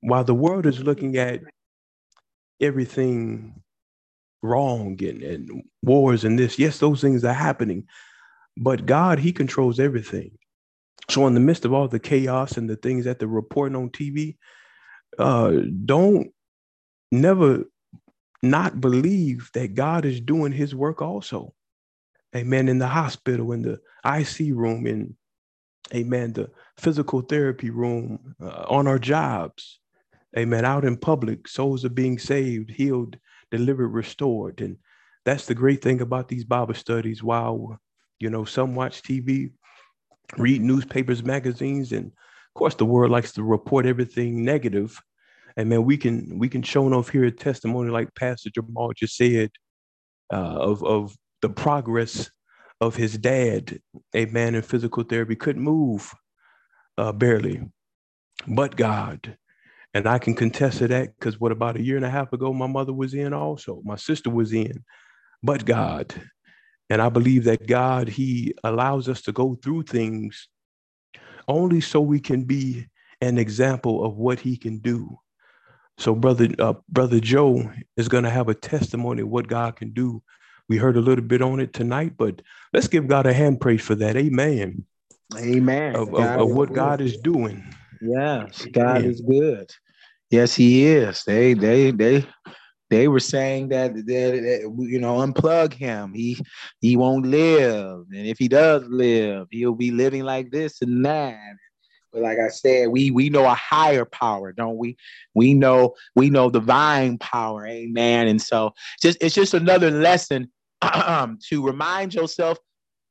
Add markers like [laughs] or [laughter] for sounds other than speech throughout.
while the world is looking at everything wrong and, and wars and this, yes, those things are happening, but God, He controls everything. So, in the midst of all the chaos and the things that they're reporting on TV, uh, don't never not believe that God is doing His work also. Amen. In the hospital, in the IC room, in amen, the physical therapy room, uh, on our jobs, amen, out in public, souls are being saved, healed, delivered, restored. And that's the great thing about these Bible studies. While, you know, some watch TV, read newspapers, magazines, and of course the world likes to report everything negative. And man, we can we can show enough here a testimony like Pastor Jamal just said uh, of of the progress of his dad, a man in physical therapy, couldn't move uh, barely, but God. And I can contest to that because what about a year and a half ago, my mother was in also, my sister was in, but God. And I believe that God, He allows us to go through things only so we can be an example of what He can do. So, brother, uh, brother Joe is going to have a testimony of what God can do. We heard a little bit on it tonight, but let's give God a hand praise for that. Amen. Amen. Of, of, of what God is doing. Yes, God Amen. is good. Yes, He is. They, they, they, they were saying that, that, that, you know unplug him he he won't live and if he does live he'll be living like this and that but like i said we we know a higher power don't we we know we know divine power amen and so just it's just another lesson [clears throat] to remind yourself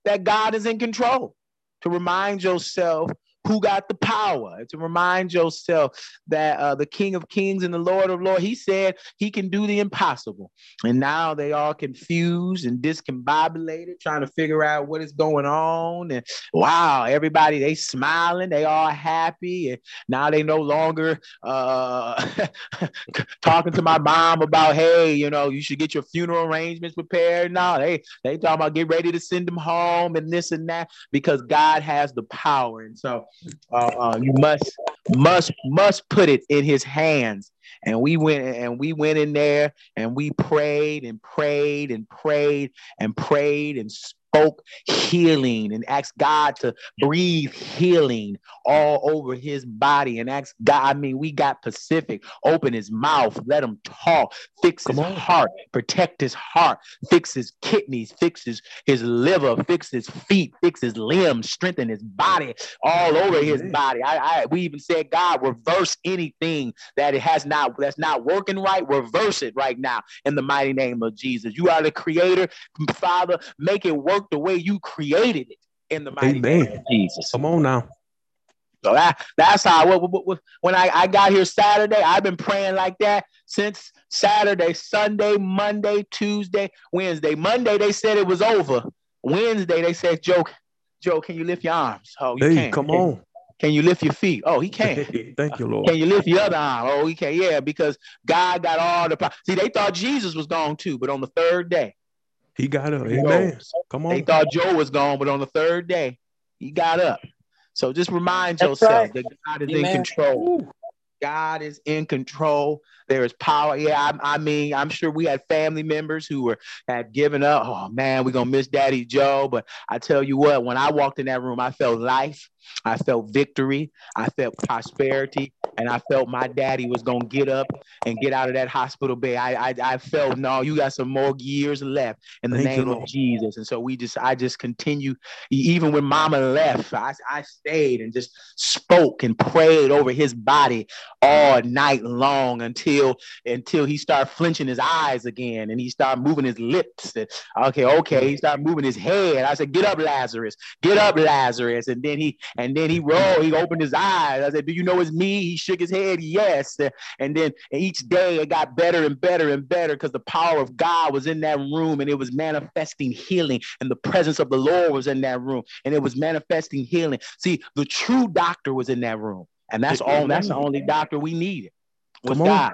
that god is in control to remind yourself who got the power to remind yourself that uh, the King of Kings and the Lord of Lords, he said he can do the impossible. And now they are confused and discombobulated, trying to figure out what is going on. And wow, everybody, they smiling, they all happy. And now they no longer uh, [laughs] talking to my mom about, hey, you know, you should get your funeral arrangements prepared. No, they, they talking about get ready to send them home and this and that because God has the power. And so uh, uh, you must must must put it in his hands and we went and we went in there and we prayed and prayed and prayed and prayed and spoke healing and asked God to breathe healing all over his body and asked God. I mean, we got Pacific, open his mouth, let him talk, fix his heart, protect his heart, fix his kidneys, fix his, his liver, fix his feet, fix his limbs, strengthen his body all over his body. I, I we even said, God, reverse anything that it has not that's not working right, reverse it right now in the mighty name of Jesus. You are the creator, Father, make it work the way you created it in the mighty Amen. name of Jesus. Come on now. So that, that's how when I, I got here Saturday, I've been praying like that since Saturday, Sunday, Monday, Tuesday, Wednesday. Monday they said it was over. Wednesday they said, Joe, Joe, can you lift your arms? Oh, you hey, can. come on. Can you lift your feet? Oh, he can. [laughs] Thank you, Lord. Can you lift your other arm? Oh, he can. Yeah, because God got all the power. See, they thought Jesus was gone too, but on the third day, he got up. Amen. Come on. They thought Joe was gone, but on the third day, he got up. So just remind That's yourself right. that God is Amen. in control. God is in control. There is power. Yeah, I, I, mean, I'm sure we had family members who were had given up. Oh man, we're gonna miss Daddy Joe. But I tell you what, when I walked in that room, I felt life. I felt victory. I felt prosperity. And I felt my daddy was going to get up and get out of that hospital bed. I, I, I felt, no, you got some more years left in the Thank name of Jesus. And so we just, I just continue. Even when mama left, I, I stayed and just spoke and prayed over his body all night long until, until he started flinching his eyes again and he started moving his lips. And, okay, okay. He started moving his head. I said, get up, Lazarus. Get up, Lazarus. And then he, and then he rolled, he opened his eyes. I said, Do you know it's me? He shook his head, yes. And then each day it got better and better and better because the power of God was in that room and it was manifesting healing. And the presence of the Lord was in that room and it was manifesting healing. See, the true doctor was in that room. And that's all that's the only doctor we needed was God.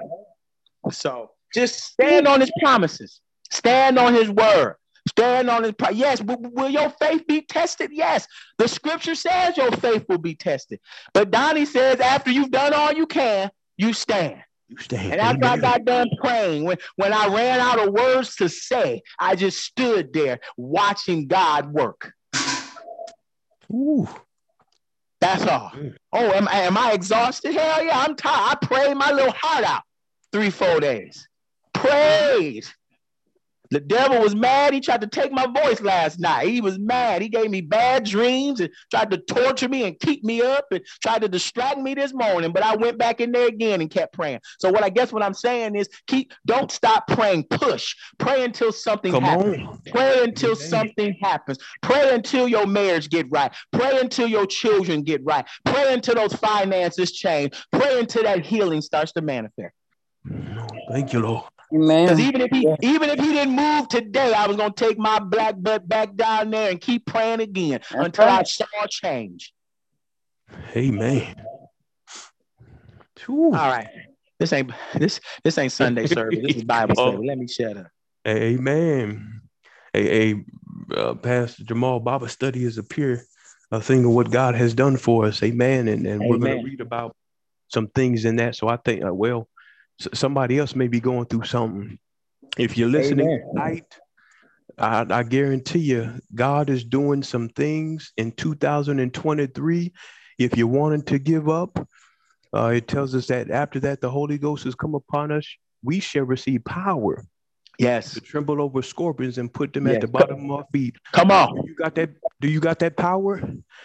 So just stand on his promises, stand on his word. Stand on his yes. Will, will, your faith be tested? Yes. The scripture says your faith will be tested. But Donnie says after you've done all you can, you stand. You stand. And after Amen. I got done praying, when, when I ran out of words to say, I just stood there watching God work. Ooh. That's all. Oh, am, am I exhausted? Hell yeah, I'm tired. I prayed my little heart out three, four days. Praise. The devil was mad. He tried to take my voice last night. He was mad. He gave me bad dreams and tried to torture me and keep me up and tried to distract me this morning. But I went back in there again and kept praying. So what I guess what I'm saying is keep don't stop praying. Push. Pray until something Come happens. On. Pray until something happens. Pray until your marriage get right. Pray until your children get right. Pray until those finances change. Pray until that healing starts to manifest. Thank you, Lord. Because even if he yeah. even if he didn't move today, I was gonna take my black butt back down there and keep praying again That's until right. I saw change. Amen. All right. This ain't this this ain't Sunday service. This is Bible [laughs] study. Oh. Let me shut up. Amen. A, a uh, Pastor Jamal Bible study is a pure a thing of what God has done for us. Amen. And and Amen. we're going to read about some things in that. So I think, uh, well, somebody else may be going through something. If you're listening Amen. tonight, I, I guarantee you, God is doing some things in 2023. If you're wanting to give up, uh, it tells us that after that, the Holy Ghost has come upon us. We shall receive power. Yes. To tremble over scorpions and put them yes. at the bottom of our feet. Come on. Do you got that? Do you got that power?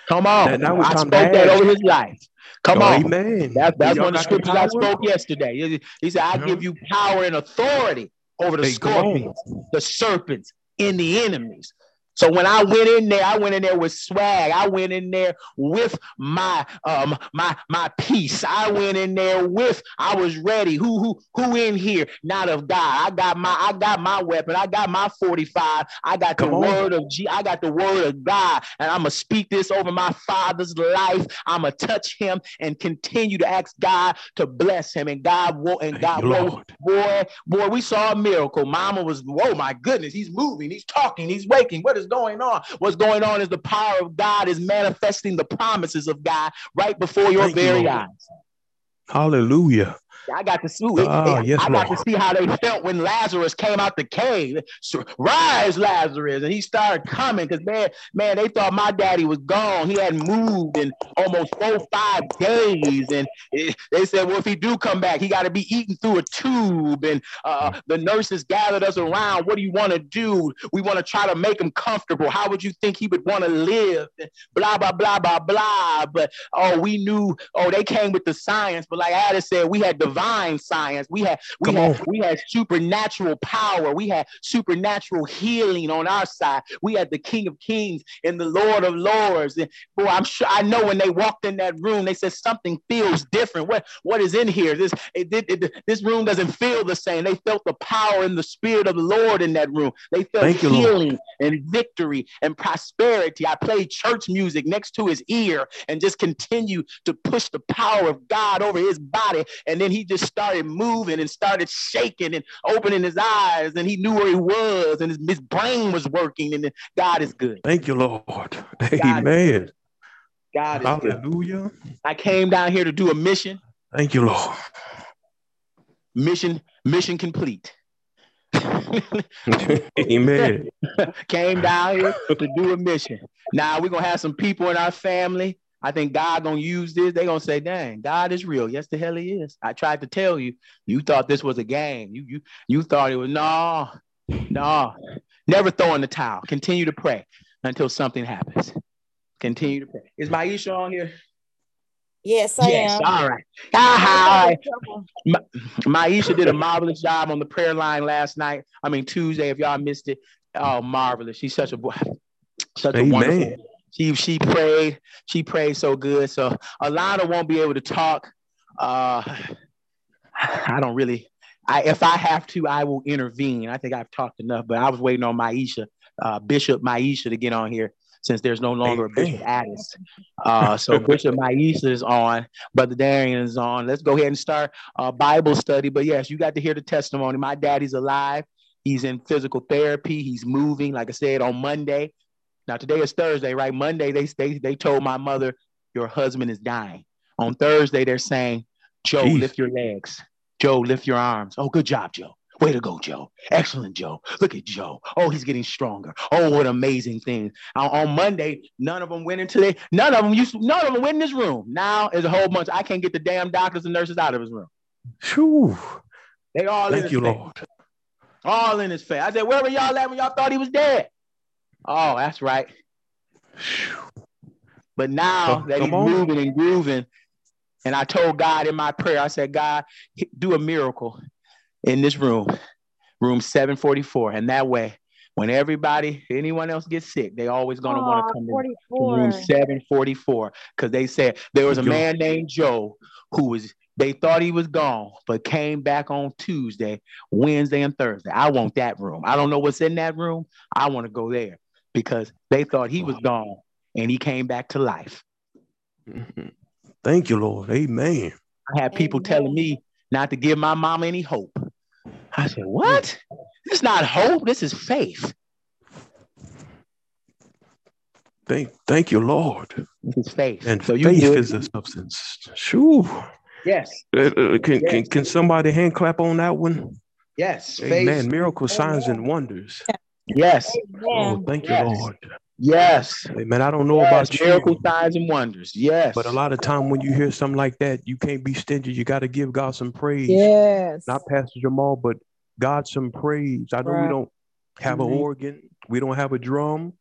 Come on. That, now I spoke that over his life. Come on. Amen. That, that's one of the scriptures I spoke yesterday. He said, I give you power and authority over the hey, scorpions, the serpents, and the enemies. So when I went in there, I went in there with swag. I went in there with my um my my peace. I went in there with I was ready. Who who who in here? Not of God. I got my I got my weapon. I got my 45. I got Come the on. word of G. I got the word of God. And I'm gonna speak this over my father's life. I'm gonna touch him and continue to ask God to bless him. And God will and God will boy, boy, we saw a miracle. Mama was, oh my goodness, he's moving, he's talking, he's waking. What is going on? What's going on is the power of God is manifesting the promises of God right before your Thank very you, eyes. Hallelujah. I got to see. Uh, yes, I got Lord. to see how they felt when Lazarus came out the cave. Rise, Lazarus, and he started coming because man, man, they thought my daddy was gone. He hadn't moved in almost four, five days, and it, they said, well, if he do come back, he got to be eaten through a tube. And uh, the nurses gathered us around. What do you want to do? We want to try to make him comfortable. How would you think he would want to live? And blah blah blah blah blah. But oh, we knew. Oh, they came with the science. But like Ada said, we had the divine science. We had we Come had on. we had supernatural power. We had supernatural healing on our side. We had the King of Kings and the Lord of Lords. And boy, I'm sure I know when they walked in that room, they said something feels different. What what is in here? This it, it, it, this room doesn't feel the same. They felt the power and the spirit of the Lord in that room. They felt Thank healing you, and victory and prosperity. I played church music next to his ear and just continue to push the power of God over his body. And then he just started moving and started shaking and opening his eyes, and he knew where he was, and his, his brain was working, and God is good. Thank you, Lord. [laughs] Amen. God is Hallelujah. Good. I came down here to do a mission. Thank you, Lord. Mission, mission complete. [laughs] Amen. [laughs] Came down here to do a mission. Now we're gonna have some people in our family I think God gonna use this. They gonna say, "Dang, God is real." Yes, the hell He is. I tried to tell you. You thought this was a game. You you you thought it was no, no. Never throw in the towel. Continue to pray until something happens. Continue to pray. Is Maisha on here? Yes, I yes, am. All right. Hi. Ma- Maisha did a marvelous job on the prayer line last night. I mean Tuesday. If y'all missed it, oh marvelous. She's such a such Amen. a wonderful she she prayed. She prayed so good. So a lot Alana won't be able to talk. Uh, [sighs] I don't really. I if I have to, I will intervene. I think I've talked enough, but I was waiting on Maisha, uh, Bishop Maisha, to get on here since there's no longer a Bishop Addis. Uh, so Bishop Maisha is on, Brother Darian is on. Let's go ahead and start uh, Bible study. But yes, you got to hear the testimony. My daddy's alive. He's in physical therapy. He's moving. Like I said, on Monday, now today is Thursday, right? Monday they they they told my mother your husband is dying. On Thursday they're saying Joe, Jeez. lift your legs. Joe, lift your arms. Oh, good job, Joe. Way to go, Joe. Excellent, Joe. Look at Joe. Oh, he's getting stronger. Oh, what amazing things. On, on Monday, none of them went into the, none of them used to, none of them went in this room. Now there's a whole bunch. I can't get the damn doctors and nurses out of his room. Whew. They all Thank you, face. Lord. All in his face. I said, where were y'all at when y'all thought he was dead? Oh, that's right. But now that he's on. moving and grooving, and I told God in my prayer, I said, God, do a miracle in this room, room 744. And that way, when everybody, anyone else gets sick, they always gonna want to come 44. in room 744. Because they said there was a man named Joe who was they thought he was gone, but came back on Tuesday, Wednesday, and Thursday. I want that room. I don't know what's in that room. I want to go there because they thought he was gone and he came back to life. Mm-hmm. Thank you, Lord. Amen. I had people Amen. telling me not to give my mom any hope. I said, What? It's not hope, this is faith. Thank, thank you, Lord. This is faith. And so faith is a substance. Sure. Yes. Uh, uh, can, yes. can can somebody hand clap on that one? Yes. Amen. Miracle signs and wonders. Yes. Oh, thank yes. you, Lord. Yes. Amen. I don't know yes. about miracle you, signs and wonders. Yes. But a lot of time when you hear something like that, you can't be stingy. You got to give God some praise. Yes. Not Pastor Jamal, but God some praise. I know right. we don't have mm-hmm. an organ, we don't have a drum,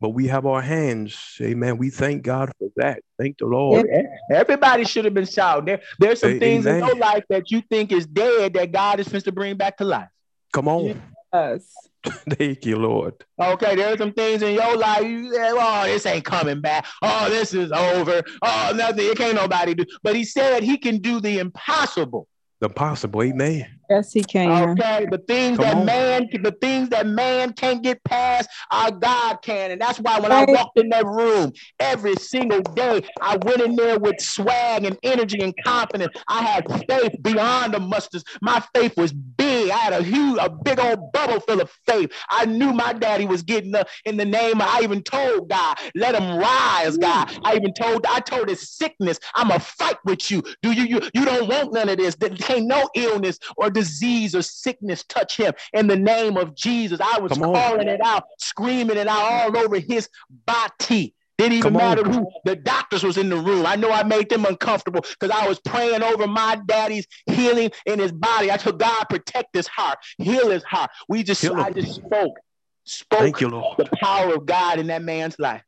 but we have our hands. Amen. We thank God for that. Thank the Lord. Everybody should have been shouting. There, there's some things in your life that you think is dead that God is supposed to bring back to life. Come on. Yes. [coughs] Thank you, Lord. Okay, there's some things in your life you say, oh, this ain't coming back. Oh, this is over. Oh, nothing. It can't nobody do. But he said he can do the impossible. The possible, amen. Yes, he can. Okay, the things Come that on. man, the things that man can't get past, our God can, and that's why when right. I walked in that room every single day, I went in there with swag and energy and confidence. I had faith beyond the mustard. My faith was big. I had a huge, a big old bubble full of faith. I knew my daddy was getting up in the name. Of, I even told God, "Let him rise, God." I even told, I told his sickness, "I'm a fight with you. Do you you you don't want none of this? There ain't no illness or disease or sickness touch him in the name of Jesus. I was calling it out, screaming it out all over his body. Didn't even matter who the doctors was in the room. I know I made them uncomfortable because I was praying over my daddy's healing in his body. I told God protect his heart, heal his heart. We just heal I just spoke, spoke you, the power of God in that man's life.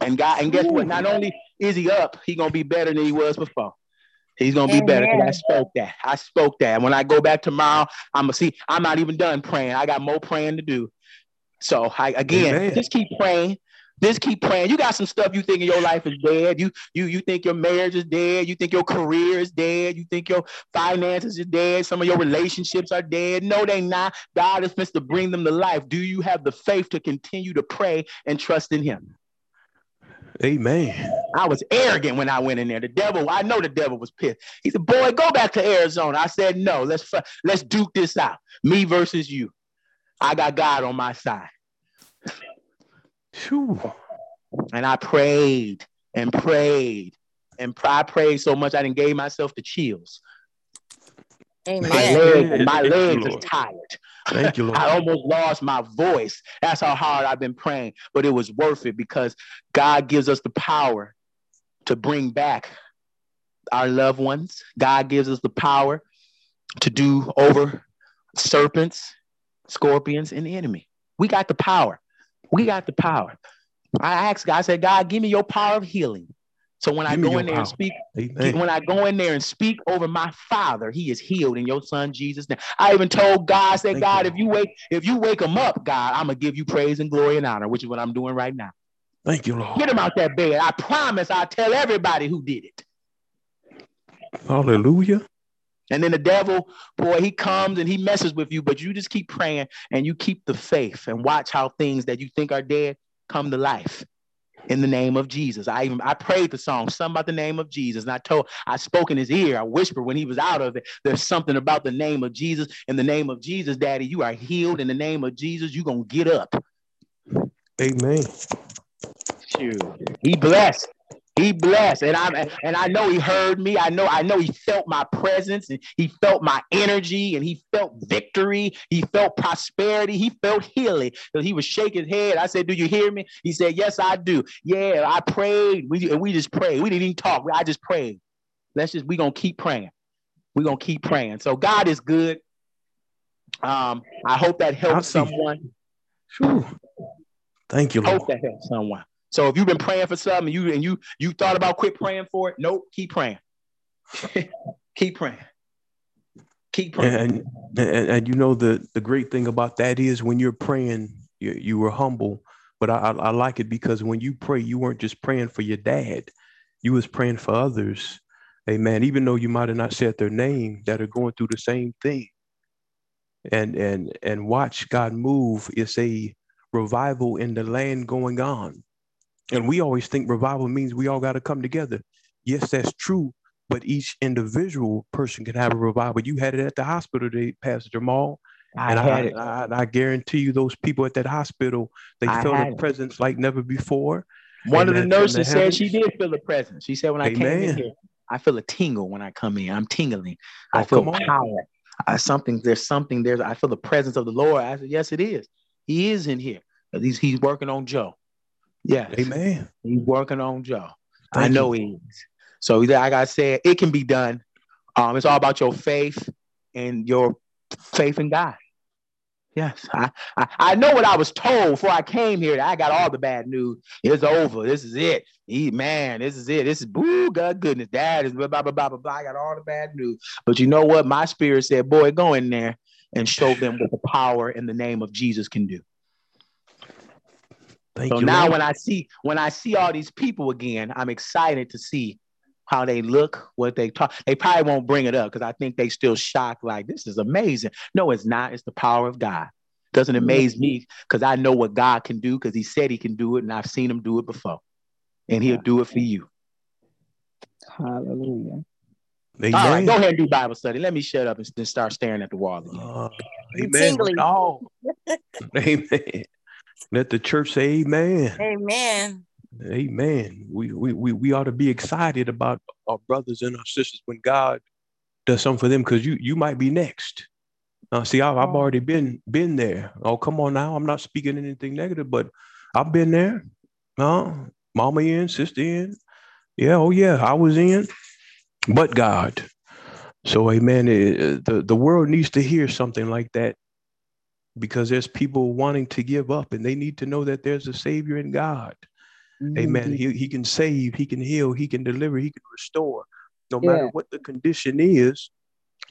And God, and guess what? Not only is he up, he gonna be better than he was before. He's gonna be better because I spoke that. I spoke that. When I go back tomorrow, I'm gonna see. I'm not even done praying. I got more praying to do. So I again, Amen. just keep praying. Just keep praying. You got some stuff you think in your life is dead. You you you think your marriage is dead. You think your career is dead. You think your finances are dead. Some of your relationships are dead. No, they not. God is meant to bring them to life. Do you have the faith to continue to pray and trust in Him? Amen. I was arrogant when I went in there. The devil, I know the devil was pissed. He said, "Boy, go back to Arizona." I said, "No, let's let's duke this out. Me versus you. I got God on my side." Whew. And I prayed and prayed and I prayed so much I didn't gave myself the chills. Amen. My legs, my legs are tired. Thank you, [laughs] Lord. I almost lost my voice. That's how hard I've been praying, but it was worth it because God gives us the power to bring back our loved ones. God gives us the power to do over serpents, scorpions, and the enemy. We got the power. We got the power. I asked God, I said, God, give me your power of healing. So when Give I go in there power. and speak, Amen. when I go in there and speak over my father, he is healed in your son Jesus' name. I even told God, I said, Thank God, you. if you wake, if you wake him up, God, I'm gonna give you praise and glory and honor, which is what I'm doing right now. Thank you, Lord. Get him out that bed. I promise I'll tell everybody who did it. Hallelujah. And then the devil, boy, he comes and he messes with you, but you just keep praying and you keep the faith and watch how things that you think are dead come to life in the name of Jesus. I even I prayed the song, something about the name of Jesus. And I told, I spoke in his ear, I whispered when he was out of it. There's something about the name of Jesus. In the name of Jesus, Daddy, you are healed. In the name of Jesus, you're gonna get up. Amen. Shoot. He blessed. He blessed, and I and I know he heard me. I know I know he felt my presence, and he felt my energy, and he felt victory. He felt prosperity. He felt healing. So he was shaking his head. I said, "Do you hear me?" He said, "Yes, I do." Yeah, I prayed. We and we just prayed. We didn't even talk. I just prayed. Let's just we gonna keep praying. We're gonna keep praying. So God is good. Um, I hope that helps someone. Thank you. Lord. Hope that helps someone. So if you've been praying for something, you and you you thought about quit praying for it, nope, keep praying. [laughs] keep praying. Keep praying. And, and, and you know the the great thing about that is when you're praying, you, you were humble. But I, I like it because when you pray, you weren't just praying for your dad, you was praying for others. Amen. Even though you might have not said their name, that are going through the same thing. And and and watch God move. It's a revival in the land going on. And we always think revival means we all got to come together. Yes, that's true. But each individual person can have a revival. You had it at the hospital today, Pastor Jamal. I and I, I, I, guarantee you, those people at that hospital, they I felt a presence like never before. One of the nurses said she did feel the presence. She said, when I Amen. came in here, I feel a tingle when I come in. I'm tingling. Oh, I feel power. I, something there's something there. I feel the presence of the Lord. I said, yes, it is. He is in here. He's he's working on Joe. Yeah. Amen. He's working on Joe. Thank I know you. he is. So like I said, it can be done. Um, it's all about your faith and your faith in God. Yes, I, I, I know what I was told before I came here. I got all the bad news. It's over. This is it. He, man, this is it. This is boo, God goodness. Dad is blah, blah, blah, blah, blah, blah. I got all the bad news. But you know what? My spirit said, boy, go in there and show them what the power in the name of Jesus can do. Thank so you, now when I see when I see all these people again, I'm excited to see how they look, what they talk. They probably won't bring it up because I think they still shocked, like, this is amazing. No, it's not. It's the power of God. Doesn't amaze me because I know what God can do because He said He can do it, and I've seen Him do it before. And He'll do it for you. Hallelujah. Amen. All right, go ahead and do Bible study. Let me shut up and start staring at the wall again. Uh, amen. Oh. [laughs] amen. Let the church say amen. Amen. Amen. We, we, we, we ought to be excited about our brothers and our sisters when God does something for them because you, you might be next. Now, see, I, have already been been there. Oh, come on now. I'm not speaking anything negative, but I've been there. Uh, mama in, sister in. Yeah, oh yeah, I was in. But God. So, amen. It, the, the world needs to hear something like that because there's people wanting to give up and they need to know that there's a savior in God. Mm-hmm. Amen. He, he can save, he can heal, he can deliver, he can restore. No yeah. matter what the condition is,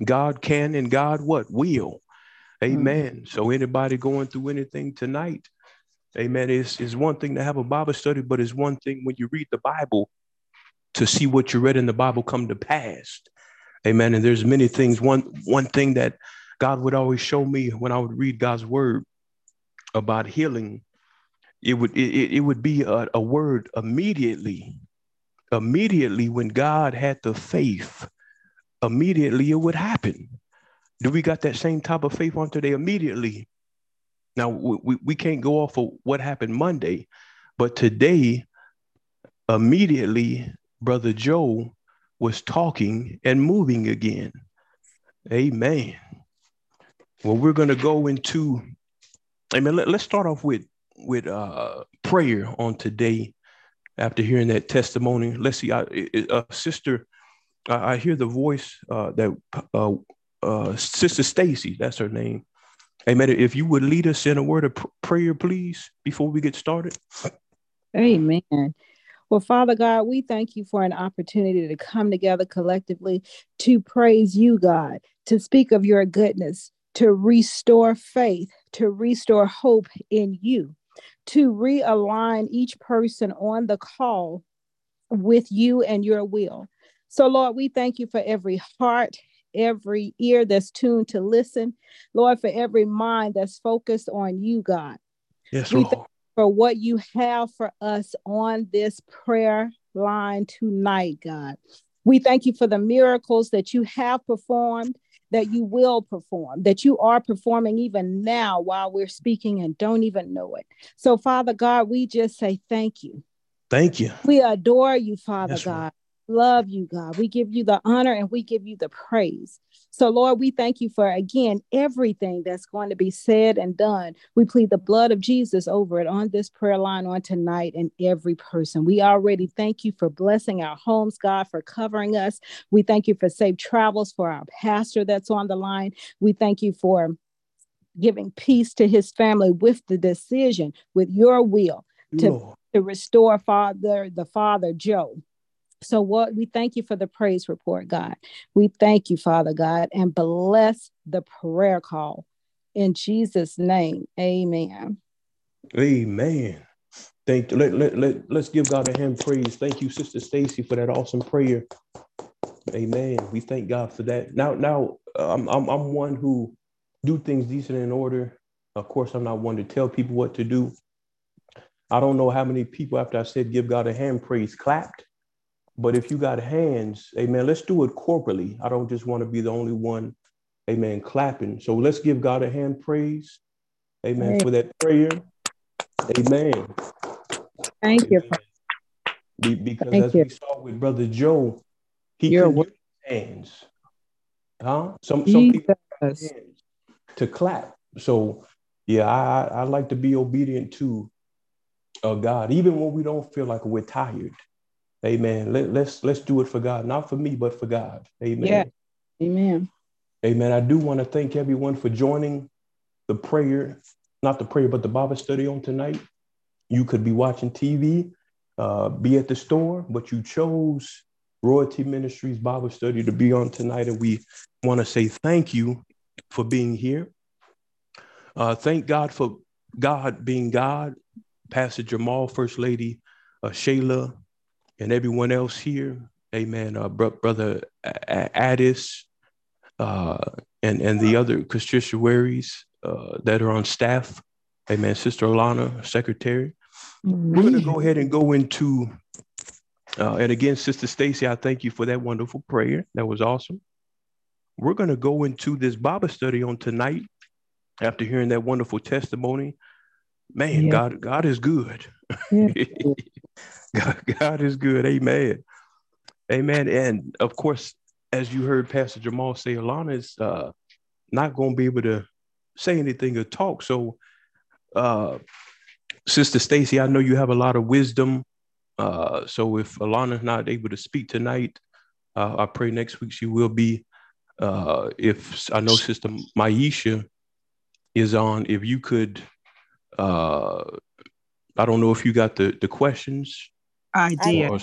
God can and God what will. Amen. Mm-hmm. So anybody going through anything tonight, amen, is it's one thing to have a Bible study, but it's one thing when you read the Bible to see what you read in the Bible come to pass. Amen. And there's many things. One one thing that God would always show me when I would read God's word about healing. It would it, it would be a, a word immediately. Immediately when God had the faith, immediately it would happen. Do we got that same type of faith on today? Immediately. Now we, we can't go off of what happened Monday, but today, immediately, Brother Joe was talking and moving again. Amen. Well, we're going to go into, I mean, let, us start off with with uh, prayer on today. After hearing that testimony, let's see, I, uh, sister, I, I, hear the voice uh, that uh, uh, Sister Stacy, that's her name. Amen. If you would lead us in a word of pr- prayer, please, before we get started. Amen. Well, Father God, we thank you for an opportunity to come together collectively to praise you, God, to speak of your goodness, to restore faith, to restore hope in you, to realign each person on the call with you and your will. So, Lord, we thank you for every heart, every ear that's tuned to listen, Lord, for every mind that's focused on you, God. Yes, we Lord. for what you have for us on this prayer line tonight, God. We thank you for the miracles that you have performed that you will perform, that you are performing even now while we're speaking and don't even know it. So, Father God, we just say thank you. Thank you. We adore you, Father God. Right. Love you, God. We give you the honor and we give you the praise. So, Lord, we thank you for again everything that's going to be said and done. We plead the blood of Jesus over it on this prayer line on tonight and every person. We already thank you for blessing our homes, God, for covering us. We thank you for safe travels for our pastor that's on the line. We thank you for giving peace to his family with the decision, with your will to, to restore Father, the Father Joe. So, what we thank you for the praise report, God. We thank you, Father God, and bless the prayer call in Jesus' name. Amen. Amen. Thank you. Let, let, let, let's give God a hand praise. Thank you, Sister Stacy, for that awesome prayer. Amen. We thank God for that. Now, now I'm, I'm, I'm one who do things decent in order. Of course, I'm not one to tell people what to do. I don't know how many people after I said give God a hand praise clapped. But if you got hands, amen, let's do it corporately. I don't just want to be the only one, amen, clapping. So let's give God a hand praise, amen, amen. for that prayer. Amen. Thank amen. you. because Thank as you. we saw with Brother Joe, he use hands. Huh? Some some people hands to clap. So yeah, I, I like to be obedient to uh, God, even when we don't feel like we're tired. Amen. Let, let's let's do it for God, not for me, but for God. Amen. Yeah. Amen. Amen. I do want to thank everyone for joining the prayer, not the prayer, but the Bible study on tonight. You could be watching TV, uh, be at the store, but you chose Royalty Ministries Bible study to be on tonight, and we want to say thank you for being here. Uh, thank God for God being God, Pastor Jamal, First Lady uh, Shayla, and everyone else here. Amen. Uh, bro- Brother Addis uh, and, and the other constituaries uh, that are on staff. Amen. Sister Alana, Secretary. We're going to go ahead and go into, uh, and again, Sister Stacy, I thank you for that wonderful prayer. That was awesome. We're going to go into this Bible study on tonight after hearing that wonderful testimony. Man, yeah. God, God is good. Yeah. [laughs] [laughs] [laughs] God, is good. Amen. Amen. And of course, as you heard Pastor Jamal say, Alana is uh, not going to be able to say anything or talk. So, uh, Sister Stacy, I know you have a lot of wisdom. Uh, so if Alana's not able to speak tonight, uh, I pray next week she will be. Uh, if I know Sister Maisha is on, if you could, uh, I don't know if you got the the questions I did. Or,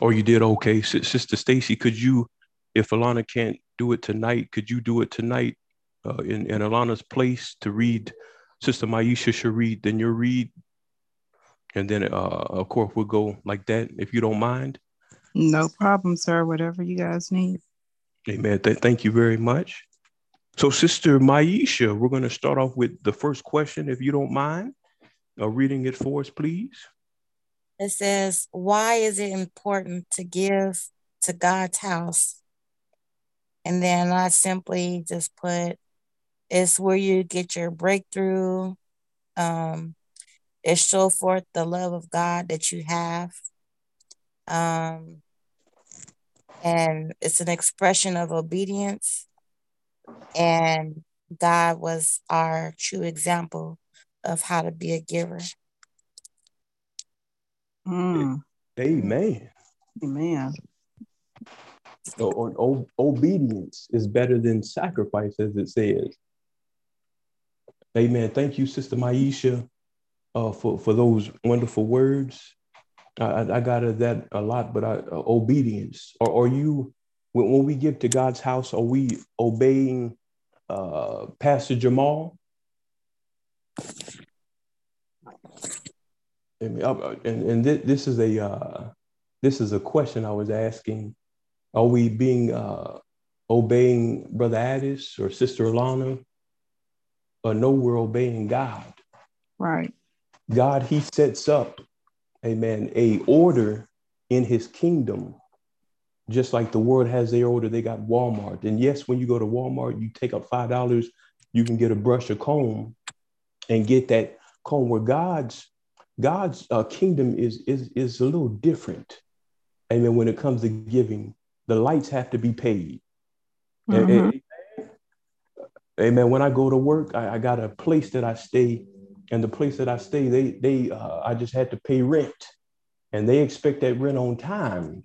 or you did okay. Sister Stacy, could you, if Alana can't do it tonight, could you do it tonight uh, in, in Alana's place to read? Sister Maisha should read, then you read. And then, uh, of course, we'll go like that if you don't mind. No problem, sir. Whatever you guys need. Amen. Th- thank you very much. So, Sister Maisha, we're going to start off with the first question, if you don't mind, uh, reading it for us, please. It says, Why is it important to give to God's house? And then I simply just put, It's where you get your breakthrough. Um, it show forth the love of God that you have. Um, and it's an expression of obedience. And God was our true example of how to be a giver. Mm. Amen. Amen. So, o- obedience is better than sacrifice, as it says. Amen. Thank you, Sister Maisha, uh, for, for those wonderful words. I, I got that a lot, but I, uh, obedience. Or are you, when, when we give to God's house, are we obeying uh, Pastor Jamal? And, and this is a uh, this is a question I was asking. Are we being uh, obeying Brother Addis or Sister Alana? Or no, we're obeying God. Right. God, He sets up, amen, a order in His kingdom, just like the world has their order. They got Walmart, and yes, when you go to Walmart, you take up five dollars, you can get a brush or comb, and get that comb. Where God's God's uh, kingdom is, is, is a little different. Amen. When it comes to giving, the lights have to be paid. Mm-hmm. Amen. When I go to work, I, I, got a place that I stay, and the place that I stay, they they uh, I just had to pay rent, and they expect that rent on time.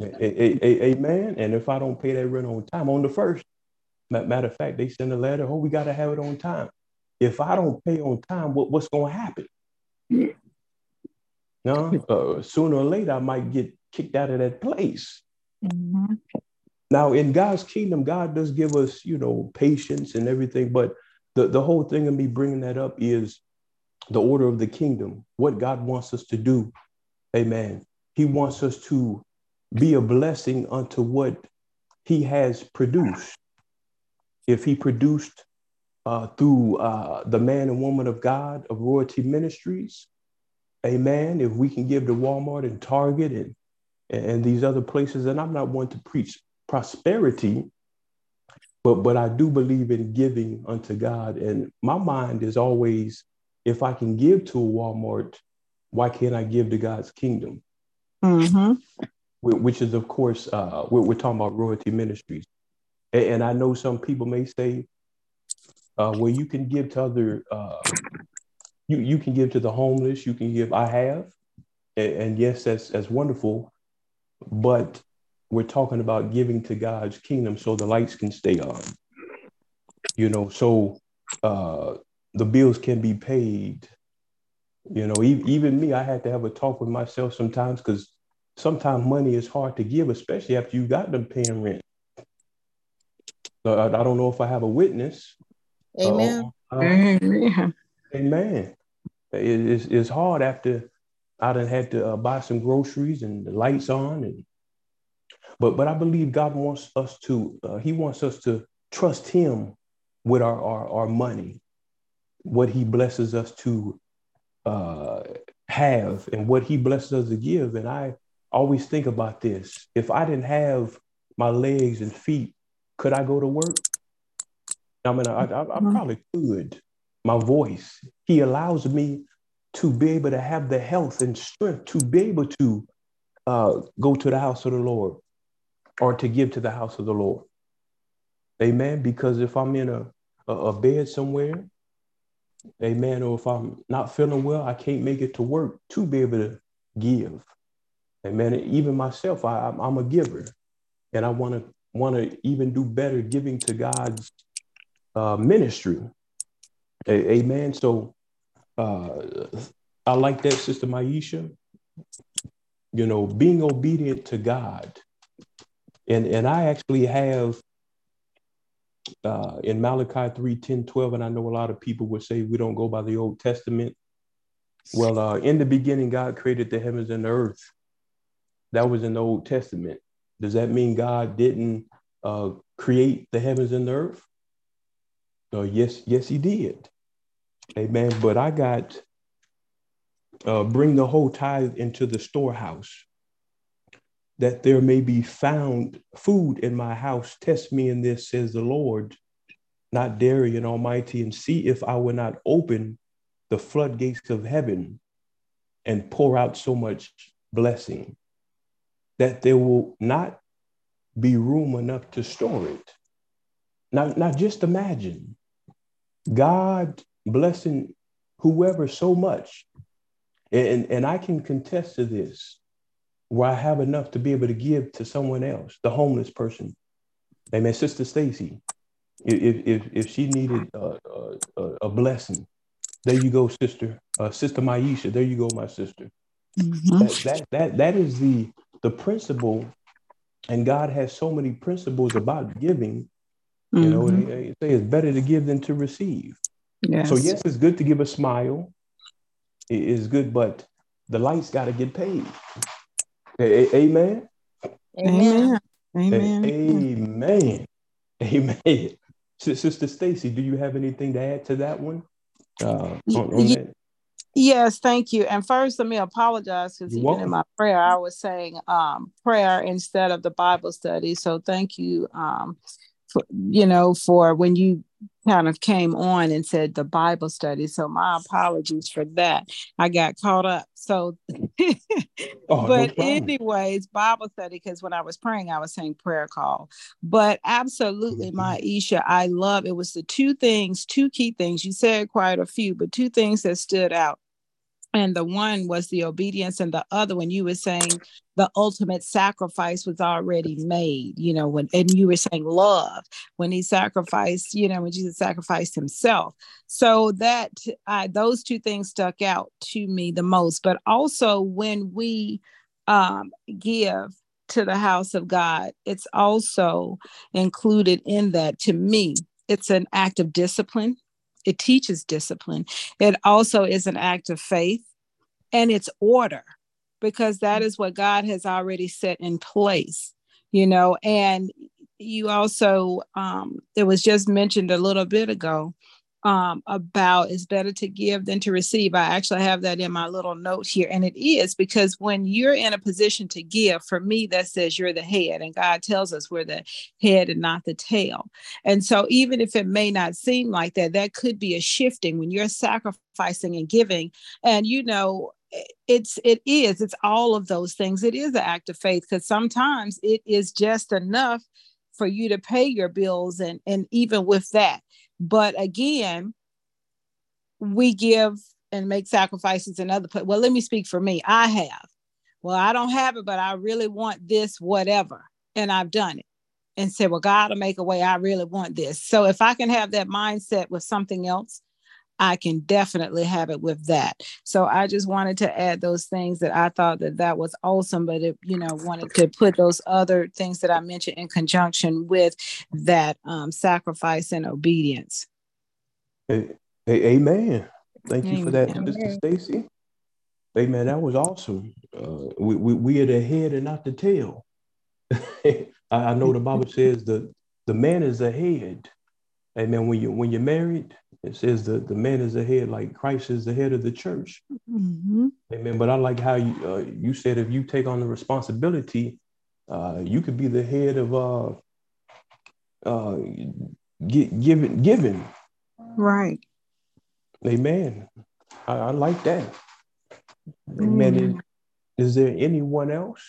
Amen. And if I don't pay that rent on time on the first, matter of fact, they send a letter. Oh, we got to have it on time. If I don't pay on time, what, what's going to happen? No, uh, sooner or later I might get kicked out of that place. Mm-hmm. Now, in God's kingdom, God does give us, you know, patience and everything. But the, the whole thing of me bringing that up is the order of the kingdom, what God wants us to do. Amen. He wants us to be a blessing unto what he has produced. If he produced uh, through uh, the man and woman of God of Royalty Ministries, amen. If we can give to Walmart and Target and, and these other places, and I'm not one to preach prosperity, but but I do believe in giving unto God. And my mind is always, if I can give to a Walmart, why can't I give to God's kingdom? Mm-hmm. Which is, of course, uh, we're, we're, talking about royalty ministries. And, and, I know some people may say, uh, well, you can give to other, uh, you, you can give to the homeless, you can give, I have. And, and yes, that's, that's wonderful. But we're talking about giving to God's kingdom so the lights can stay on. You know, so uh, the bills can be paid. You know, even, even me, I had to have a talk with myself sometimes because sometimes money is hard to give, especially after you got them paying rent. So I, I don't know if I have a witness. Amen. Uh, amen. Amen. It, it's, it's hard after I done had to uh, buy some groceries and the lights on and but but I believe God wants us to, uh, He wants us to trust Him with our, our, our money, what He blesses us to uh, have and what He blesses us to give. And I always think about this. If I didn't have my legs and feet, could I go to work? I mean, I, I, I mm-hmm. probably could. My voice, He allows me to be able to have the health and strength to be able to uh, go to the house of the Lord, or to give to the house of the Lord. Amen. Because if I'm in a, a, a bed somewhere, amen, or if I'm not feeling well, I can't make it to work to be able to give. Amen. Even myself, I, I'm a giver, and I want to want to even do better giving to God's uh, ministry. A- amen. So uh, I like that, Sister Maisha. You know, being obedient to God and, and I actually have uh, in Malachi 3 10, 12, and I know a lot of people would say we don't go by the Old Testament. Well, uh, in the beginning, God created the heavens and the earth. That was in the Old Testament. Does that mean God didn't uh, create the heavens and the earth? Uh, yes, yes, He did. Amen. But I got uh, bring the whole tithe into the storehouse that there may be found food in my house. Test me in this, says the Lord, not Darian Almighty, and see if I will not open the floodgates of heaven and pour out so much blessing that there will not be room enough to store it. Now, now just imagine God blessing whoever so much. And, and I can contest to this where I have enough to be able to give to someone else, the homeless person. Amen. Sister Stacy, if, if, if she needed a, a, a, blessing, there you go, sister. Uh, sister Maisha, there you go, my sister. Mm-hmm. That, that, that, that is the, the principle. And God has so many principles about giving. You know, mm-hmm. they, they, say it's better to give than to receive. Yes. So, yes, it's good to give a smile. It is good, but the lights got to get paid. Amen. Amen. Amen. Amen. Amen. [laughs] Sister Stacy, do you have anything to add to that one? Uh, on, on that? Yes, thank you. And first, let me apologize because even welcome. in my prayer, I was saying um, prayer instead of the Bible study. So thank you, um, for, you know, for when you kind of came on and said the Bible study. So my apologies for that. I got caught up. So, [laughs] oh, but no anyways, Bible study, because when I was praying, I was saying prayer call. But absolutely, mm-hmm. Maisha, I love it was the two things, two key things. You said quite a few, but two things that stood out and the one was the obedience and the other one you were saying the ultimate sacrifice was already made you know when and you were saying love when he sacrificed you know when jesus sacrificed himself. So that I, those two things stuck out to me the most. But also when we um, give to the house of god it's also included in that to me. It's an act of discipline it teaches discipline. It also is an act of faith and it's order because that is what God has already set in place, you know. And you also, um, it was just mentioned a little bit ago um, about it's better to give than to receive. I actually have that in my little note here. And it is because when you're in a position to give, for me, that says you're the head. And God tells us we're the head and not the tail. And so, even if it may not seem like that, that could be a shifting when you're sacrificing and giving. And, you know, it's it is it's all of those things it is an act of faith because sometimes it is just enough for you to pay your bills and and even with that but again, we give and make sacrifices in other places. Well, let me speak for me. I have. Well, I don't have it, but I really want this, whatever. And I've done it and said, Well, God will make a way. I really want this. So if I can have that mindset with something else, I can definitely have it with that. So I just wanted to add those things that I thought that that was awesome, but it, you know, wanted to put those other things that I mentioned in conjunction with that um, sacrifice and obedience. Hey, hey, amen. Thank amen. you for that, Mr. Stacy. Amen. That was awesome. Uh, we, we, we are the head and not the tail. [laughs] I, I know the Bible says the, the man is the head. Amen. When you when you're married, it says the, the man is the head, like Christ is the head of the church. Mm-hmm. Amen. But I like how you uh, you said if you take on the responsibility, uh, you could be the head of uh, uh, giving giving. Right. Amen. I, I like that. Amen. Mm. Is, is, there anyone else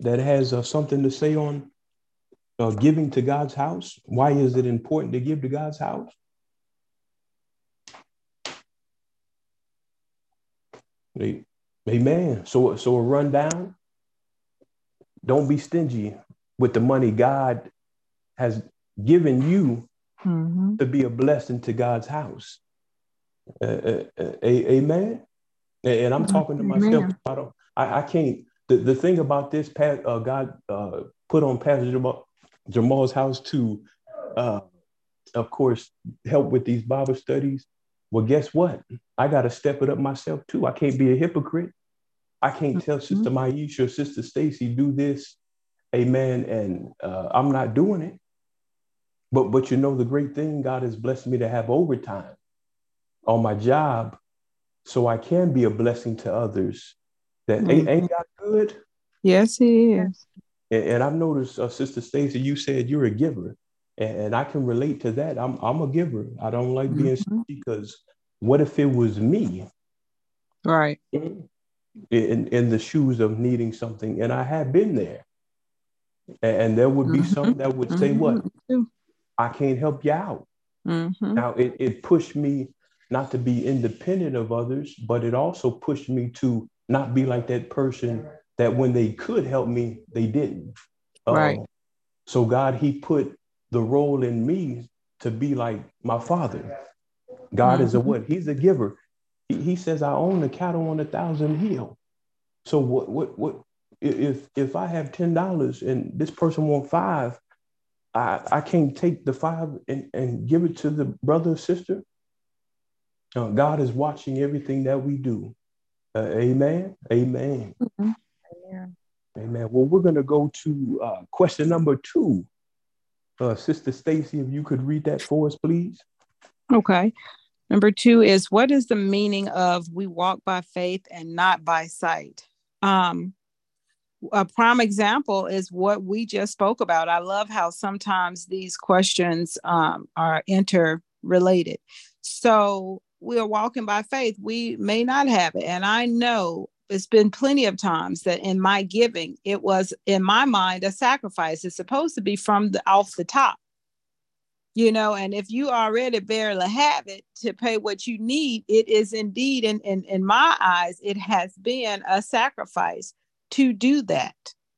that has uh, something to say on uh, giving to God's house? Why is it important to give to God's house? Amen. So, so a rundown. Don't be stingy with the money God has given you mm-hmm. to be a blessing to God's house. Uh, uh, uh, amen. And I'm talking to myself. I don't. I, I can't. The, the thing about this, uh, God uh, put on Pastor Jamal, Jamal's house to, uh, of course, help with these Bible studies. Well, guess what? I got to step it up myself too. I can't be a hypocrite. I can't mm-hmm. tell Sister Maisha or Sister Stacy do this, amen, and uh, I'm not doing it. But but you know the great thing, God has blessed me to have overtime on my job, so I can be a blessing to others. That mm-hmm. ain't, ain't God good? Yes, He is. And, and I've noticed, uh, Sister Stacy, you said you're a giver and, I can relate to that. I'm I'm a giver. I don't like being mm-hmm. because what if it was me, right? In, in the shoes of needing something, and I have been there, and, there would be mm-hmm. some that would say, "What? Mm-hmm. I can't help you out." Mm-hmm. Now it it pushed me not to be independent of others, but it also pushed me to not be like that person that when they could help me, they didn't. Right. Uh, so God, He put the role in me to be like my father. God mm-hmm. is a mm-hmm. what? He's a giver. He, he says, I own the cattle on a thousand hill. So what what what if if I have ten dollars and this person want five, I, I can't take the five and, and give it to the brother or sister. Uh, God is watching everything that we do. Uh, amen. Amen. Mm-hmm. Amen. Amen. Well, we're going to go to uh, question number two. Uh, Sister Stacy, if you could read that for us, please. Okay. Number two is what is the meaning of we walk by faith and not by sight? Um, a prime example is what we just spoke about. I love how sometimes these questions um, are interrelated. So we are walking by faith. We may not have it. And I know it's been plenty of times that in my giving, it was in my mind a sacrifice. It's supposed to be from the off the top. You know, and if you already barely have it to pay what you need, it is indeed, in, in, in my eyes, it has been a sacrifice to do that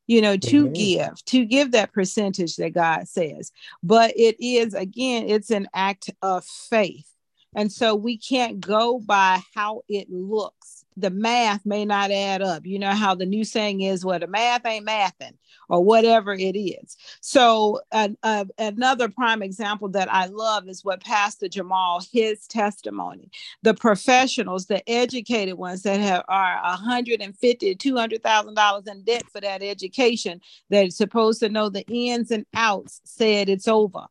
you know to mm-hmm. give to give that percentage that god says but it is again it's an act of faith and so we can't go by how it looks. The math may not add up. You know how the new saying is, well, the math ain't mathing or whatever it is. So uh, uh, another prime example that I love is what Pastor Jamal, his testimony, the professionals, the educated ones that have are 150 $200,000 in debt for that education that's supposed to know the ins and outs said it's over.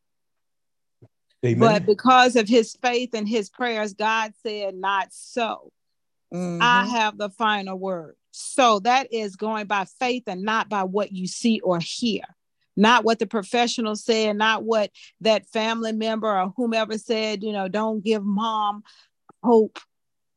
Amen. But because of his faith and his prayers, God said, Not so. Mm-hmm. I have the final word. So that is going by faith and not by what you see or hear, not what the professional said, not what that family member or whomever said, you know, don't give mom hope,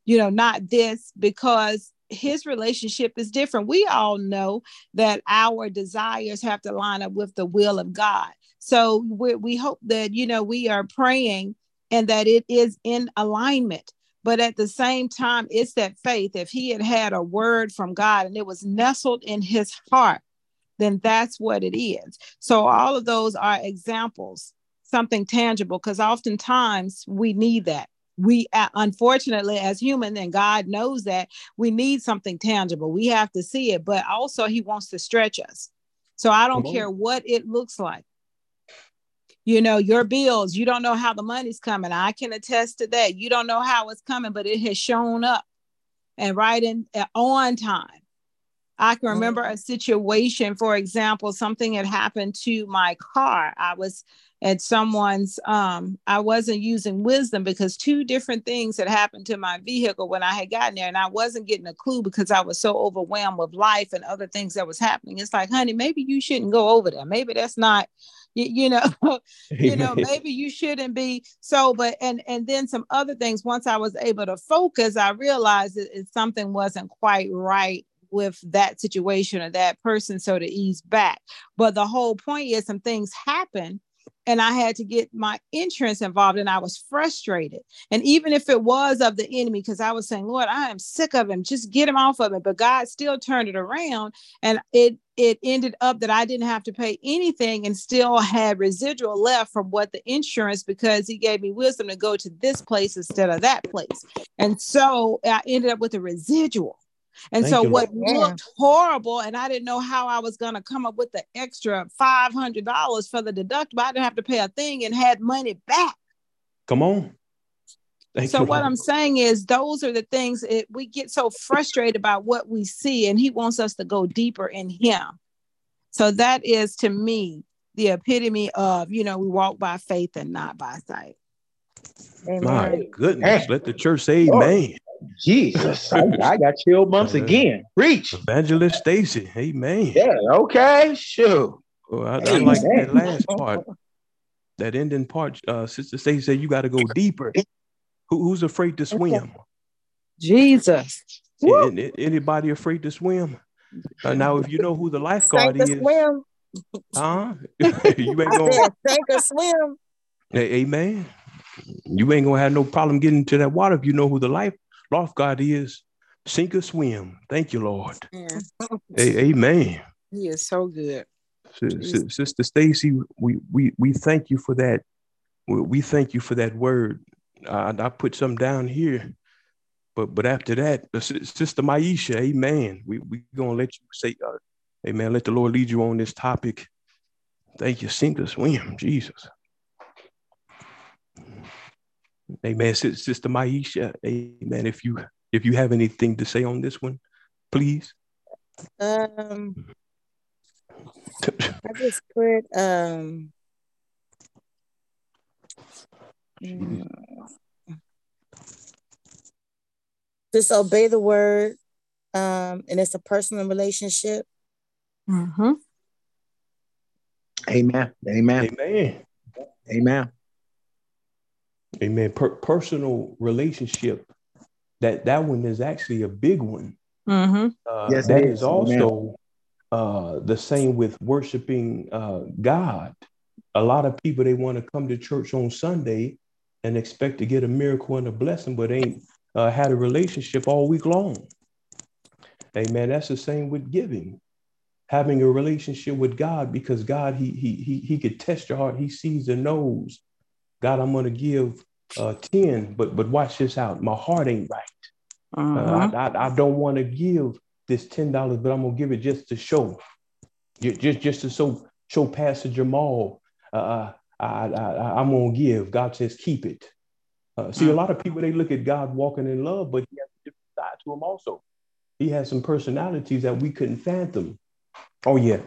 you know, not this, because his relationship is different. We all know that our desires have to line up with the will of God. So we, we hope that, you know, we are praying and that it is in alignment. But at the same time, it's that faith. If he had had a word from God and it was nestled in his heart, then that's what it is. So all of those are examples, something tangible, because oftentimes we need that. We unfortunately as human and god knows that we need something tangible. We have to see it but also he wants to stretch us. So i don't care what it looks like you know your bills you don't know how the money's coming. I can attest to that. You don't know how it's coming but it has shown up and right in uh, on time. I can remember a situation, for example, something had happened to my car. I was at someone's um i wasn't using wisdom because two different things had happened to my vehicle when i had gotten there and i wasn't getting a clue because i was so overwhelmed with life and other things that was happening. It's like honey maybe you shouldn't go over there. Maybe that's not you, you know [laughs] you know [laughs] maybe you shouldn't be so but and and then some other things once i was able to focus i realized that something wasn't quite right with that situation or that person so to ease back. But the whole point is some things happen and I had to get my insurance involved and I was frustrated. And even if it was of the enemy, because I was saying, Lord, I am sick of him, just get him off of it. But God still turned it around and it it ended up that I didn't have to pay anything and still had residual left from what the insurance because he gave me wisdom to go to this place instead of that place. And so I ended up with a residual. And Thank so what Lord. looked horrible, and I didn't know how I was going to come up with the extra five hundred dollars for the deductible. I didn't have to pay a thing and had money back. Come on. Thank so you. what I'm saying is those are the things it, we get so frustrated about what we see, and he wants us to go deeper in him. So that is to me the epitome of you know we walk by faith and not by sight. Amen. My goodness, let the church say amen. Jesus, I, I, got chill bumps again. Reach. Evangelist Stacy. Amen. Yeah, okay, sure. Well, I, I like that last part. That ending part, uh, Sister Stacy said you got to go deeper. Who, who's afraid to swim? Jesus. Any, anybody afraid to swim? Uh, now, if you know who the lifeguard is, swim. huh? [laughs] [laughs] you ain't gonna sink or swim. Amen. You ain't gonna have no problem getting to that water if you know who the life love God is sink or swim. Thank you, Lord. Yeah. amen. He is so good. Sister Stacy, we, we we thank you for that. We thank you for that word. I, I put some down here, but but after that, Sister Maisha, Amen. We we gonna let you say, uh, Amen. Let the Lord lead you on this topic. Thank you, sink or swim, Jesus. Amen. Sister Maisha, amen. If you if you have anything to say on this one, please. Um [laughs] I just put um just obey the word um and it's a personal relationship Mm-hmm. Amen. Amen. Amen. Amen. Amen. Per- personal relationship. That that one is actually a big one. Mm-hmm. Uh, yes, that is. is also uh, the same with worshiping uh, God. A lot of people they want to come to church on Sunday and expect to get a miracle and a blessing, but ain't uh, had a relationship all week long. Amen. That's the same with giving, having a relationship with God, because God he he he he could test your heart. He sees and knows. God, I'm going to give uh, ten, but but watch this out. My heart ain't right. Uh-huh. Uh, I, I, don't want to give this ten dollars, but I'm gonna give it just to show, just just to show show Pastor Jamal. Uh, uh I, I I'm gonna give. God says keep it. Uh, see, a lot of people they look at God walking in love, but he has a different side to him also. He has some personalities that we couldn't fathom. Oh yeah,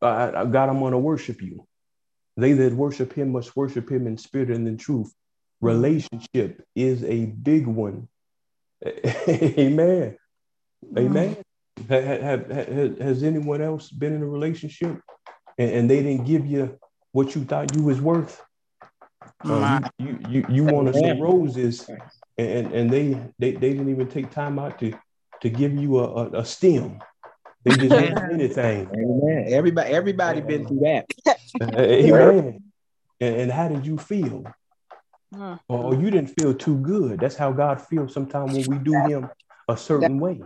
uh, God, I'm gonna worship you. They that worship Him must worship Him in spirit and in truth. Relationship is a big one Amen. [laughs] Amen. Mm-hmm. Have, have, have, has anyone else been in a relationship and, and, they didn't give you what you thought you was worth? Uh, you, you, you, you wanted some roses and, and they, they, they didn't even take time out to, to give you a, a, a stem. They just [laughs] didn't say anything. Amen. Everybody, everybody been through that. [laughs] Amen. And, and how did you feel? Mm-hmm. Or you didn't feel too good. That's how God feels sometimes when we do Him a certain way.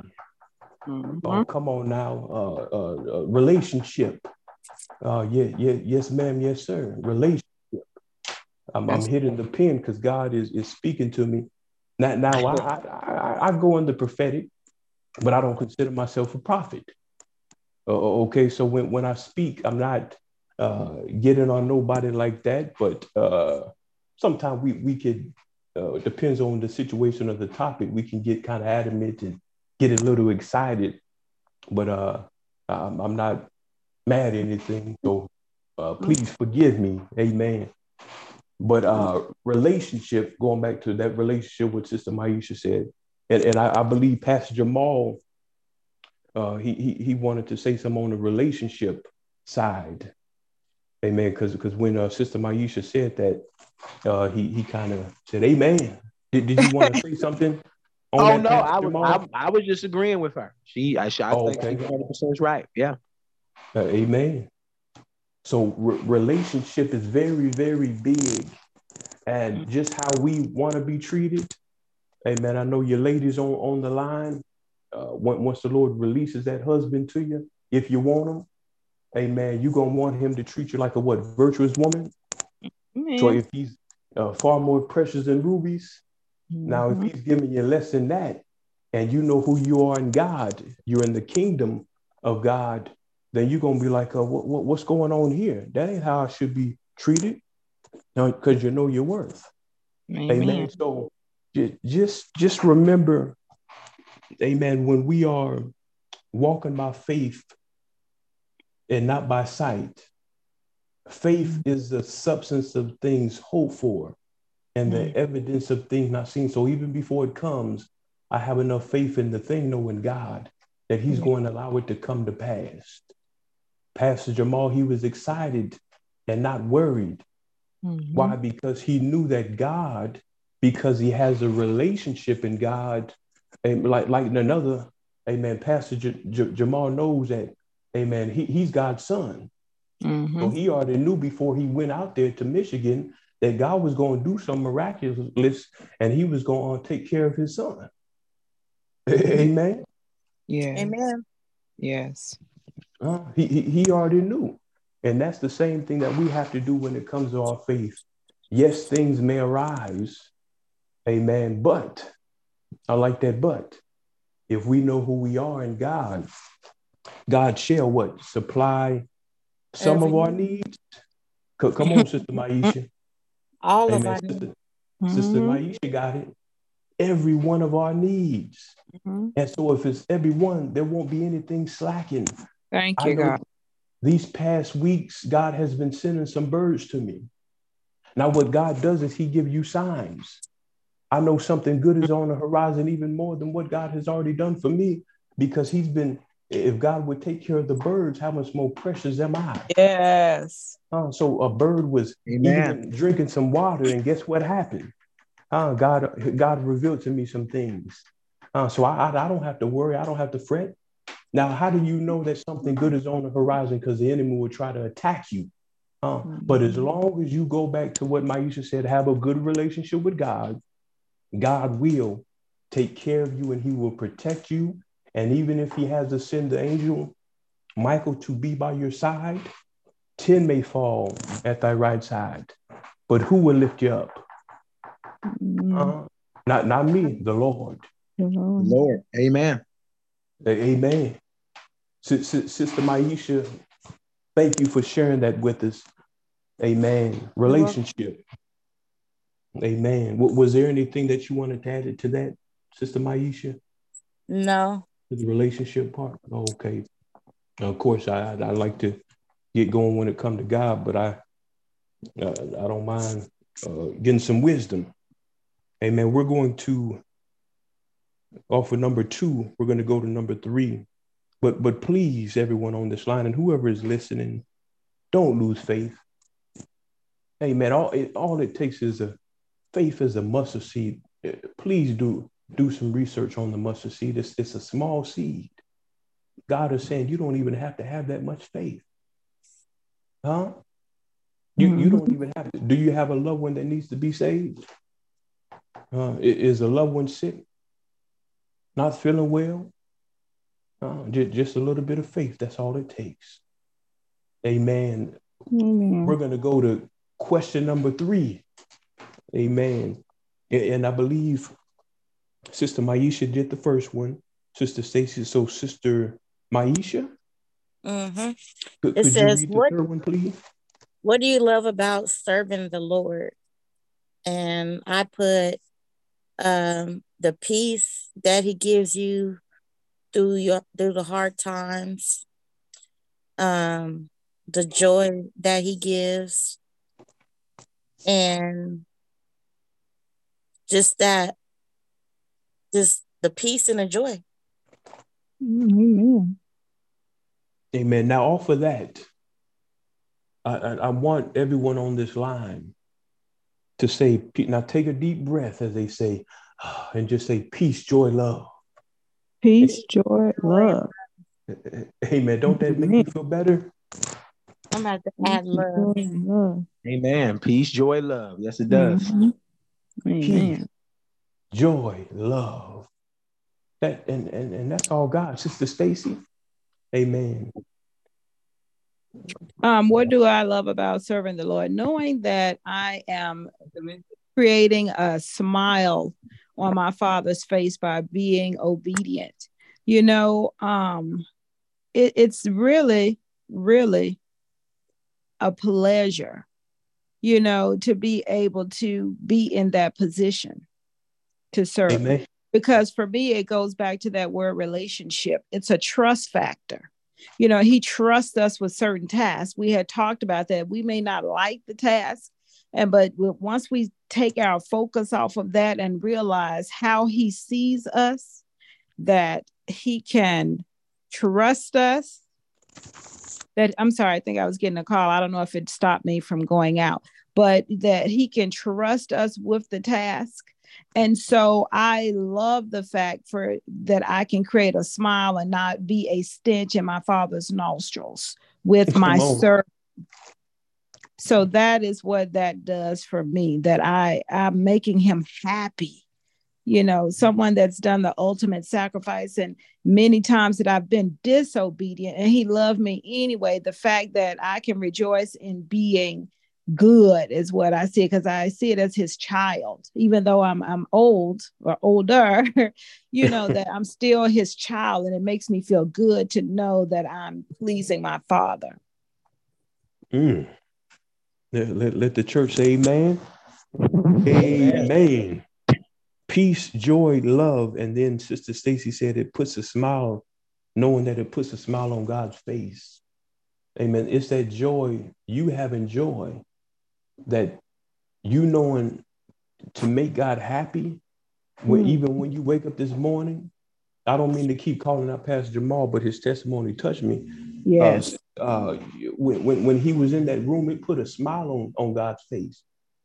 Mm-hmm. Oh, come on now, uh, uh, uh, relationship. Uh, yeah, yeah, yes, ma'am, yes, sir. Relationship. I'm, I'm hitting the pin because God is is speaking to me. Now, now I, I, I, go in the prophetic, but I don't consider myself a prophet. Uh, okay, so when, when I speak, I'm not uh, getting on nobody like that, but uh, sometimes we we could uh, depends on the situation of the topic. We can get kind of adamant and get a little excited, but uh, I'm, I'm not mad at anything. So uh, please forgive me, Amen. But uh, relationship, going back to that relationship with Sister Maisha said, and, and I, I believe Pastor Jamal, uh, he, he he wanted to say something on the relationship side. Amen. Because because when uh, Sister Maisha said that, uh, he he kind of said, "Amen." Did, did you want to say something? [laughs] oh no, I was I, I, was just agreeing with her. She I, I oh, think okay. she's 100 percent right. Yeah. Uh, amen. So re- relationship is very very big, and mm-hmm. just how we want to be treated. Amen. I know your ladies on on the line. Uh, once the Lord releases that husband to you, if you want him, Amen. You're gonna want him to treat you like a what virtuous woman. Amen. So if he's uh, far more precious than rubies, mm-hmm. now if he's giving you less than that, and you know who you are in God, you're in the kingdom of God, then you're gonna be like, uh, what, what, what's going on here? That ain't how I should be treated. because you know your worth. Amen. Amen. So just just remember, Amen. When we are walking by faith and not by sight. Faith is the substance of things hoped for and the mm-hmm. evidence of things not seen. So even before it comes, I have enough faith in the thing, knowing God, that He's mm-hmm. going to allow it to come to pass. Pastor Jamal, he was excited and not worried. Mm-hmm. Why? Because he knew that God, because he has a relationship in God, and like like another, amen. Pastor J- J- Jamal knows that amen, he, he's God's son. Mm-hmm. So he already knew before he went out there to Michigan that God was going to do some miraculous and he was going to take care of his son. Amen. Yeah. Amen. Yes. Uh, he, he, he already knew. And that's the same thing that we have to do when it comes to our faith. Yes, things may arise. Amen. But I like that but. If we know who we are in God, God shall what? Supply some Every of our needs. Come on, Sister [laughs] Maisha. [laughs] All Amen. of our Sister, mm-hmm. Sister Maisha got it. Every one of our needs. Mm-hmm. And so if it's every one, there won't be anything slacking. Thank you, God. These past weeks, God has been sending some birds to me. Now, what God does is He gives you signs. I know something good is on the horizon, even more than what God has already done for me, because He's been if God would take care of the birds, how much more precious am I? Yes. Uh, so a bird was even drinking some water, and guess what happened? Uh, God, God revealed to me some things. Uh, so I, I, I don't have to worry. I don't have to fret. Now, how do you know that something good is on the horizon? Because the enemy will try to attack you. Uh, but as long as you go back to what Maisha said, have a good relationship with God, God will take care of you and he will protect you. And even if he has to send the angel Michael to be by your side, 10 may fall at thy right side, but who will lift you up? Uh, not, not me, the Lord. Lord. Amen. Amen. Sister Maisha, thank you for sharing that with us. Amen. Relationship. Amen. Was there anything that you wanted to add to that, Sister Maisha? No. The relationship part? Okay. Of course, I I like to get going when it comes to God, but I uh, I don't mind uh, getting some wisdom. Amen. We're going to offer number two. We're going to go to number three. But but please, everyone on this line and whoever is listening, don't lose faith. Amen. All it, all it takes is a faith is a mustard seed. Please do do some research on the mustard seed. It's, it's a small seed. God is saying you don't even have to have that much faith. Huh? You, mm-hmm. you don't even have to. Do you have a loved one that needs to be saved? Uh, is a loved one sick? Not feeling well? Uh, just, just a little bit of faith. That's all it takes. Amen. Amen. We're going to go to question number three. Amen. And I believe Sister Maisha did the first one. Sister Stacy. So Sister Maisha. Mm-hmm. Could, it could says, what, one, please? What do you love about serving the Lord? And I put um, the peace that He gives you through your through the hard times, um, the joy that He gives, and just that, just the peace and the joy. Amen. Amen. Now, off of that, I, I, I want everyone on this line to say, now take a deep breath, as they say, [sighs] and just say, peace, joy, love. Peace, joy, love. [laughs] Amen. Don't that make you feel better? I'm about to add love. Amen. Peace, joy, love. Yes, it does. Mm-hmm. Peace, joy, love. That and, and and that's all God. Sister Stacy. Amen. Um, what do I love about serving the Lord? Knowing that I am creating a smile on my father's face by being obedient. You know, um, it, it's really, really a pleasure, you know, to be able to be in that position to serve. Amen. Because for me, it goes back to that word relationship. It's a trust factor. You know, he trusts us with certain tasks. We had talked about that. We may not like the task, and but once we take our focus off of that and realize how he sees us, that he can trust us that I'm sorry, I think I was getting a call. I don't know if it stopped me from going out, but that he can trust us with the task. And so I love the fact for that I can create a smile and not be a stench in my father's nostrils with my servant. So that is what that does for me, that I I'm making him happy you know, someone that's done the ultimate sacrifice. And many times that I've been disobedient and he loved me anyway. The fact that I can rejoice in being good is what I see because I see it as his child, even though I'm I'm old or older, [laughs] you know, that I'm still his child. And it makes me feel good to know that I'm pleasing my father. Mm. Let, let, let the church say amen. Amen peace, joy, love. And then Sister Stacy said it puts a smile, knowing that it puts a smile on God's face. Amen. It's that joy, you having joy, that you knowing to make God happy, when, mm. even when you wake up this morning, I don't mean to keep calling out Pastor Jamal, but his testimony touched me. Yes. Uh, uh, when, when, when he was in that room, it put a smile on, on God's face.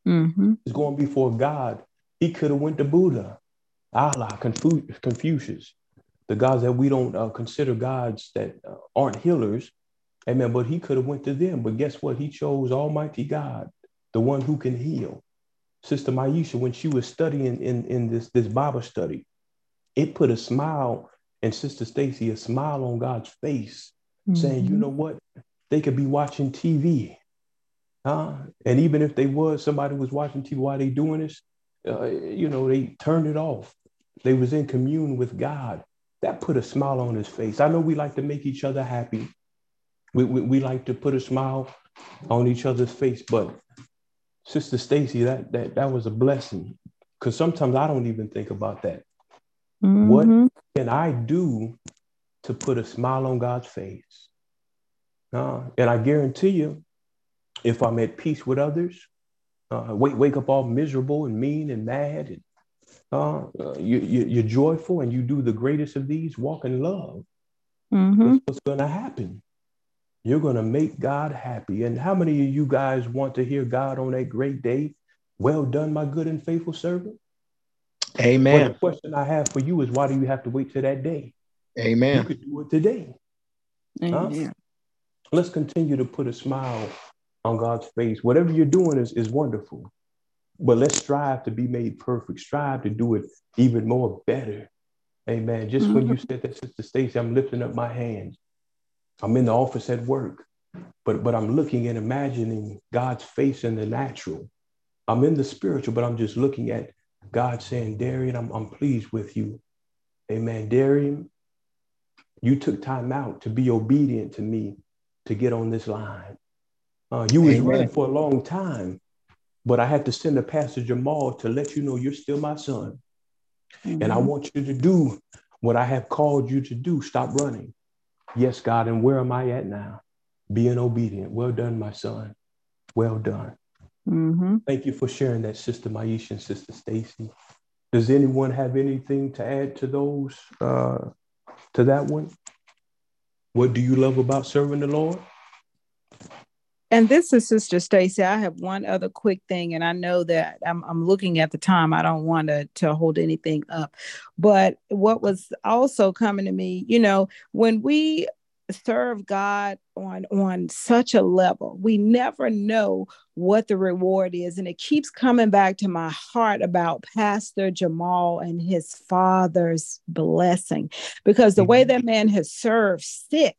Mm-hmm. He's going before God. He could have went to Buddha, Allah, Confu- Confucius, the gods that we don't uh, consider gods that uh, aren't healers. Amen. But he could have went to them. But guess what? He chose Almighty God, the one who can heal. Sister Maisha, when she was studying in, in this, this Bible study, it put a smile and Sister Stacy, a smile on God's face, mm-hmm. saying, you know what? They could be watching TV. Huh? And even if they was, somebody was watching TV while they doing this, uh, you know, they turned it off. They was in commune with God. That put a smile on his face. I know we like to make each other happy. We, we, we like to put a smile on each other's face, but Sister Stacy, that that that was a blessing. Because sometimes I don't even think about that. Mm-hmm. What can I do to put a smile on God's face? Uh, and I guarantee you, if I'm at peace with others, uh, wake wake up all miserable and mean and mad, and uh, uh you, you, are joyful and you do the greatest of these, walk in love. Mm-hmm. That's what's going to happen. You're going to make God happy. And how many of you guys want to hear God on that great day? Well done, my good and faithful servant. Amen. Well, the question I have for you is why do you have to wait till that day? Amen. You could do it today. Amen. Huh? Let's continue to put a smile on God's face. Whatever you're doing is, is wonderful. But let's strive to be made perfect. Strive to do it even more better. Amen. Just mm-hmm. when you mm-hmm. said that, Sister Stacy, I'm lifting up my hands. I'm in the office at work, but but I'm looking and imagining God's face in the natural. I'm in the spiritual, but I'm just looking at God saying, Darian, I'm, I'm pleased with you. Amen. Darian, you took time out to be obedient to me to get on this line. Uh, you was running for a long time, but I had to send a Pastor Jamal to let you know you're still my son. Mm-hmm. And I mm-hmm. want you to do what I have called you to do. Stop running. Yes, God, and where am I at now? Being obedient. Well done, my son. Well done. Mm-hmm. Thank you for sharing that, Sister Maisha and Sister Stacy. Does anyone have anything to add to those, uh, to that one? What do you love about serving the Lord? And this is Sister Stacy. I have one other quick thing, and I know that I'm, I'm looking at the time. I don't want to, to hold anything up. But what was also coming to me, you know, when we serve God on on such a level. We never know what the reward is and it keeps coming back to my heart about Pastor Jamal and his father's blessing because the way mm-hmm. that man has served sick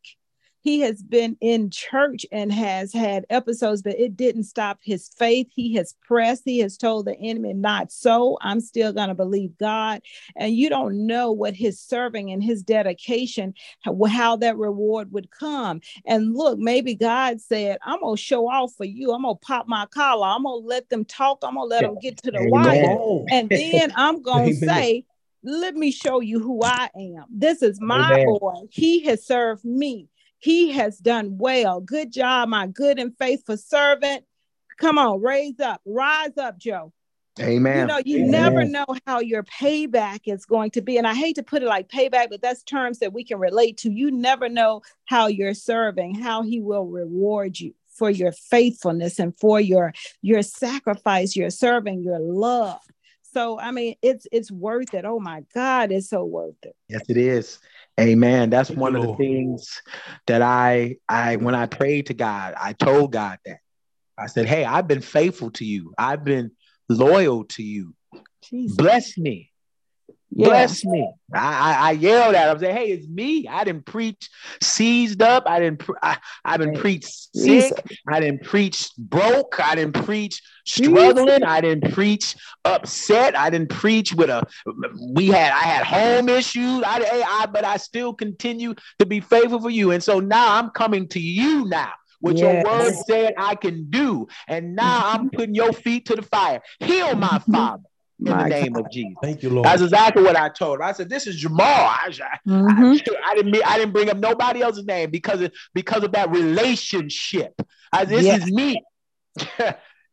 he has been in church and has had episodes, but it didn't stop his faith. He has pressed, he has told the enemy, not so. I'm still going to believe God. And you don't know what his serving and his dedication, how, how that reward would come. And look, maybe God said, I'm going to show off for you. I'm going to pop my collar. I'm going to let them talk. I'm going to let them get to the wire. And then I'm [laughs] going to say, let me show you who I am. This is my Amen. boy. He has served me. He has done well. Good job, my good and faithful servant. Come on, raise up, rise up, Joe. Amen. You know, you Amen. never know how your payback is going to be. And I hate to put it like payback, but that's terms that we can relate to. You never know how you're serving, how he will reward you for your faithfulness and for your your sacrifice, your serving, your love. So I mean, it's it's worth it. Oh my God, it's so worth it. Yes, it is. Amen. That's one of the things that I I when I prayed to God, I told God that. I said, "Hey, I've been faithful to you. I've been loyal to you. Jesus. Bless me. Yeah. Bless me. I, I, I yelled at him. I said, Hey, it's me. I didn't preach seized up. I didn't, pre- I, I didn't preach sick. I didn't preach broke. I didn't preach struggling. I didn't preach upset. I didn't preach with a, we had, I had home issues. I, I, but I still continue to be faithful for you. And so now I'm coming to you now what yes. your word said I can do. And now I'm [laughs] putting your feet to the fire. Heal my [laughs] father in My the name God. of Jesus. Thank you, Lord. That's exactly what I told him. I said, "This is Jamal." I, mm-hmm. I, [laughs] I, didn't. I didn't bring up nobody else's name because of because of that relationship. I, this yes. is me. [laughs]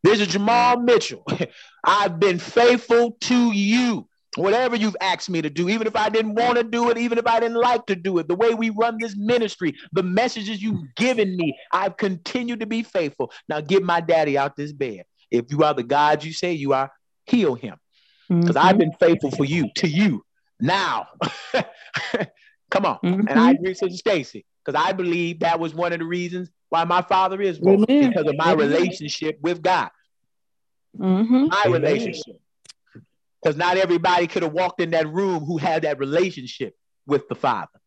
this is Jamal Mitchell. [laughs] I've been faithful to you. whatever you've asked me to do, even if I didn't want to do it, even if I didn't like to do it, the way we run this ministry, the messages you've given me, I've continued to be faithful. Now get my daddy out this bed. If you are the God you say you are, heal him. Because mm-hmm. I've been faithful for you, to you. Now, [laughs] come on. Mm-hmm. And I agree with Stacy, because I believe that was one of the reasons why my father is because of my Amen. relationship with God. Mm-hmm. My Amen. relationship because not everybody could have walked in that room who had that relationship with the Father.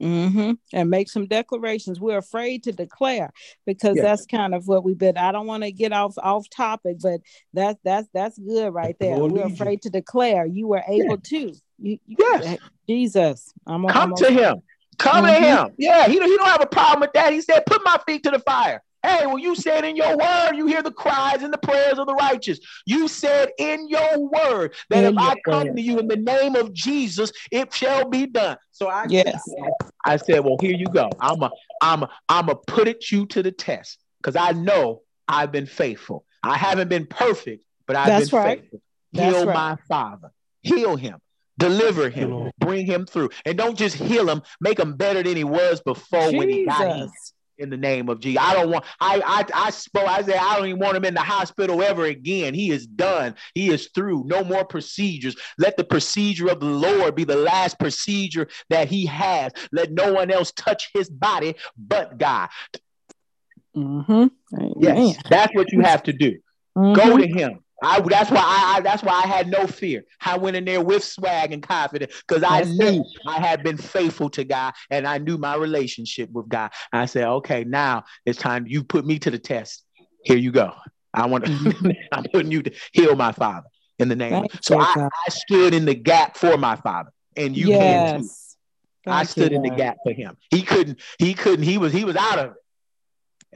Mm-hmm. And make some declarations. We're afraid to declare because yes. that's kind of what we've been. I don't want to get off off topic, but that's that's that's good right there. We're afraid you. to declare. You were able yes. to. You, you, yes. Jesus, I'm come I'm to him. Come mm-hmm. to him. Yeah, he, he don't have a problem with that. He said, "Put my feet to the fire." Hey, well, you said in your word, you hear the cries and the prayers of the righteous. You said in your word that in if I come word. to you in the name of Jesus, it shall be done. So I yes. I said, well, here you go. I'm a, I'm a, I'm a put it you to the test because I know I've been faithful. I haven't been perfect, but I've That's been right. faithful. That's Heal right. my father. Heal him deliver him, bring him through, and don't just heal him, make him better than he was before Jesus. when he got here in the name of Jesus. I don't want, I, I, I spoke, I said, I don't even want him in the hospital ever again. He is done. He is through. No more procedures. Let the procedure of the Lord be the last procedure that he has. Let no one else touch his body but God. Mm-hmm. Yes, that's what you have to do. Mm-hmm. Go to him. I that's why I, I, that's why I had no fear. I went in there with swag and confidence because I that's knew it. I had been faithful to God and I knew my relationship with God. I said, okay, now it's time you put me to the test. Here you go. I want to. Mm-hmm. [laughs] I'm putting you to heal my father in the name. So I, I, stood in the gap for my father, and you yes. can too. Thank I stood you, in the gap for him. He couldn't. He couldn't. He was. He was out of it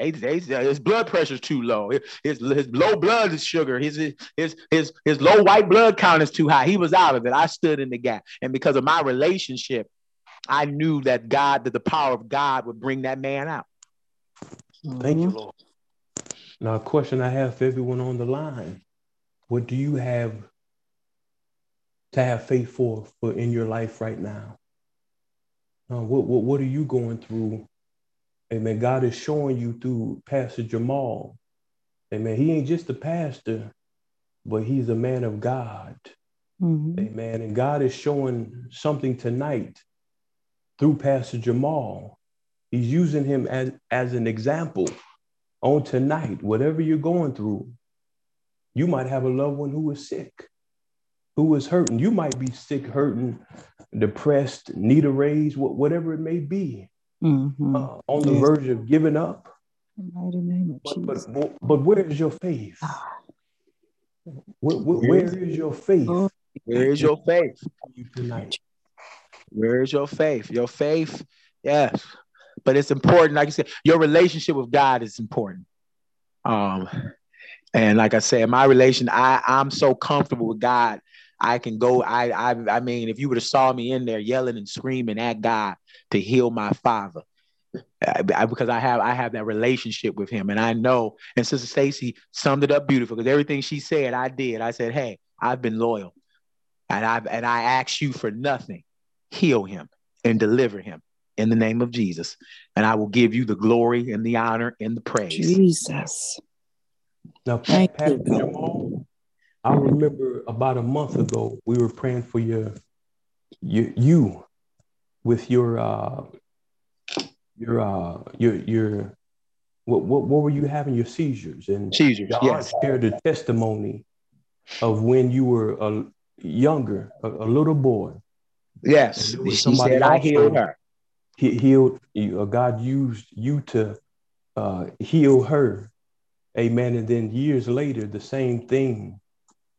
his blood pressure's too low. His, his low blood is sugar, his, his his his low white blood count is too high. He was out of it. I stood in the gap, and because of my relationship, I knew that God, that the power of God would bring that man out. Thank you, Lord. Now, a question I have for everyone on the line: What do you have to have faith for, for in your life right now? Uh, what, what what are you going through Amen. God is showing you through Pastor Jamal. Amen. He ain't just a pastor, but he's a man of God. Mm-hmm. Amen. And God is showing something tonight through Pastor Jamal. He's using him as, as an example on tonight. Whatever you're going through, you might have a loved one who is sick, who is hurting. You might be sick, hurting, depressed, need a raise, whatever it may be mm-hmm. uh, on the yes. verge of giving up. But, but, but, but, where is your faith? Ah. Where, where, where is your faith? Where is your faith? Tonight. Where is your faith? Your faith, yes. But it's important, like you said, your relationship with God is important. Um, and like I said, my relation, I, I'm so comfortable with God I can go. I I I mean, if you would have saw me in there yelling and screaming at God to heal my father, I, I, because I have I have that relationship with him, and I know. And Sister Stacy summed it up beautiful because everything she said, I did. I said, "Hey, I've been loyal, and I've and I ask you for nothing. Heal him and deliver him in the name of Jesus, and I will give you the glory and the honor and the praise." Jesus. Now, Pastor Jamal, I remember about a month ago, we were praying for your, your you with your uh your uh your your what what, what were you having? Your seizures. And seizures yes. shared a testimony of when you were a younger a, a little boy. Yes. She said i healed her. he healed you uh, god used you to uh heal her. Amen. And then years later the same thing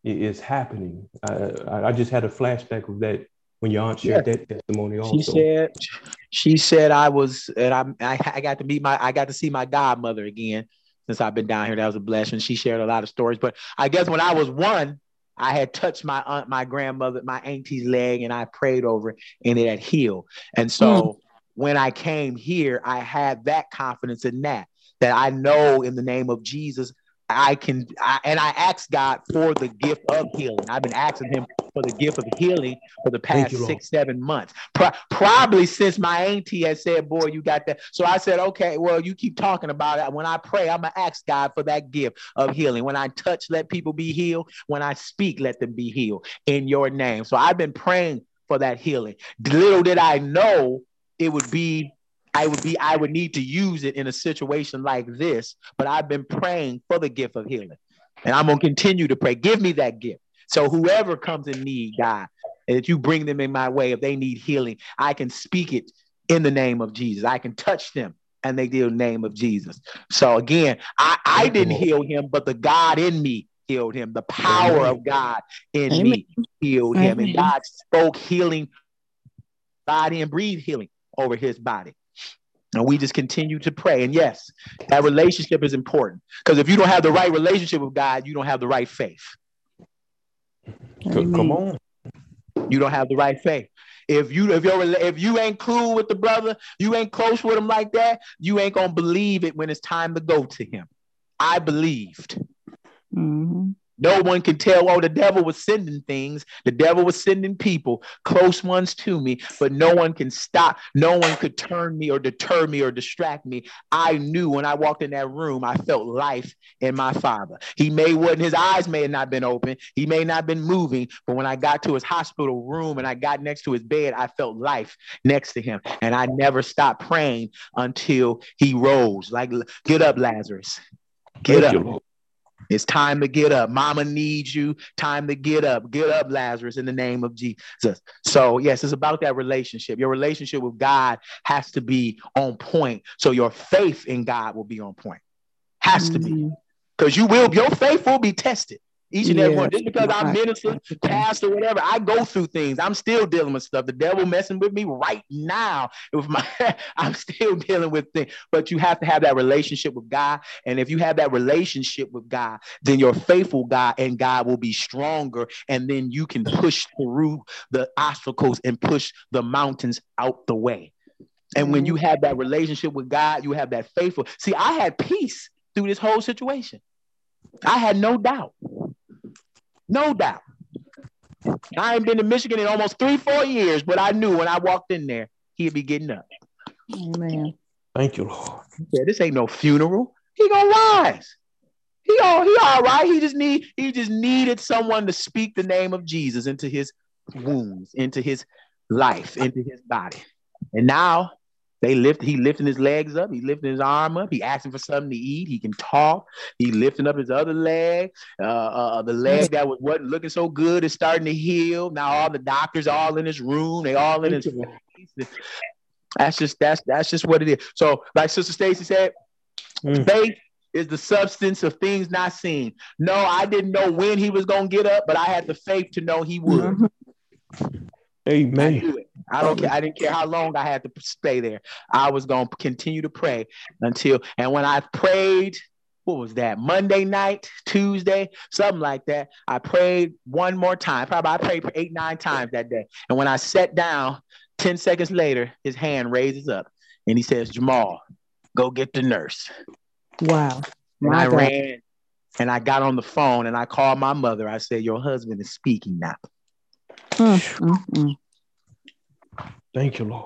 is happening. I, I just had a flashback of that when your aunt shared yeah. that testimony. Also, she said, she said I was, and I, I got to meet my, I got to see my godmother again since I've been down here. That was a blessing. She shared a lot of stories, but I guess when I was one, I had touched my aunt, my grandmother, my auntie's leg, and I prayed over it, and it had healed. And so mm. when I came here, I had that confidence in that. That I know in the name of Jesus, I can, I, and I asked God for the gift of healing. I've been asking Him for the gift of healing for the past you, six, seven months. Pro- probably since my auntie had said, Boy, you got that. So I said, Okay, well, you keep talking about it. When I pray, I'm going to ask God for that gift of healing. When I touch, let people be healed. When I speak, let them be healed in your name. So I've been praying for that healing. Little did I know it would be I would be I would need to use it in a situation like this, but I've been praying for the gift of healing. And I'm going to continue to pray. Give me that gift. So whoever comes in need, God, and that you bring them in my way, if they need healing, I can speak it in the name of Jesus. I can touch them and they deal the name of Jesus. So again, I, I didn't heal him, but the God in me healed him. The power Amen. of God in Amen. me healed Amen. him. And God spoke healing body and breathed healing over his body. And we just continue to pray. And yes, that relationship is important because if you don't have the right relationship with God, you don't have the right faith. Come on. You don't have the right faith. If you if you're if you ain't cool with the brother, you ain't close with him like that, you ain't gonna believe it when it's time to go to him. I believed. Mm-hmm. No one can tell, oh, the devil was sending things. The devil was sending people, close ones to me, but no one can stop. No one could turn me or deter me or distract me. I knew when I walked in that room, I felt life in my father. He may wasn't, his eyes may have not been open. He may not been moving, but when I got to his hospital room and I got next to his bed, I felt life next to him. And I never stopped praying until he rose. Like, get up, Lazarus. Get Thank up. You, it's time to get up. Mama needs you. Time to get up. Get up, Lazarus, in the name of Jesus. So, yes, it's about that relationship. Your relationship with God has to be on point. So, your faith in God will be on point. Has mm-hmm. to be. Because you will, your faith will be tested. Each and every one. Just because I'm minister, pastor, whatever, I go through things. I'm still dealing with stuff. The devil messing with me right now. With my, [laughs] I'm still dealing with things. But you have to have that relationship with God. And if you have that relationship with God, then your faithful God and God will be stronger. And then you can push through the obstacles and push the mountains out the way. And when you mm-hmm. have that relationship with God, you have that faithful. See, I had peace through this whole situation. I had no doubt. No doubt. I ain't been to Michigan in almost three, four years, but I knew when I walked in there, he'd be getting up. Oh, Amen. Thank you, Lord. Yeah, this ain't no funeral. He gonna rise. He all he all right. He just need he just needed someone to speak the name of Jesus into his wounds, into his life, into his body. And now they lift, he lifting his legs up, he lifting his arm up, he asking for something to eat, he can talk, he lifting up his other leg. Uh, uh, the leg that was wasn't looking so good is starting to heal. Now all the doctors all in his room, they all in his face. That's just that's that's just what it is. So, like Sister Stacy said, mm. faith is the substance of things not seen. No, I didn't know when he was gonna get up, but I had the faith to know he would. Mm-hmm. Amen. I, don't care. I didn't care how long I had to stay there. I was going to continue to pray until, and when I prayed, what was that? Monday night, Tuesday, something like that. I prayed one more time. Probably I prayed for eight, nine times that day. And when I sat down, 10 seconds later, his hand raises up and he says, Jamal, go get the nurse. Wow. And I God. ran and I got on the phone and I called my mother. I said, Your husband is speaking now. Mm, Thank you, Lord.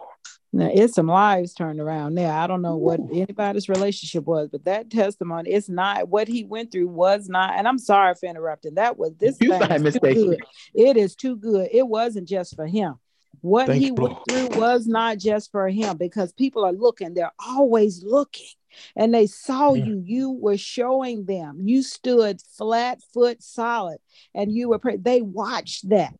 Now it's some lives turned around now. I don't know what anybody's relationship was, but that testimony, it's not what he went through was not. And I'm sorry for interrupting. That was this you thing is too good. It is too good. It wasn't just for him. What Thank he you, went through was not just for him because people are looking, they're always looking. And they saw mm. you, you were showing them, you stood flat foot solid, and you were, they watched that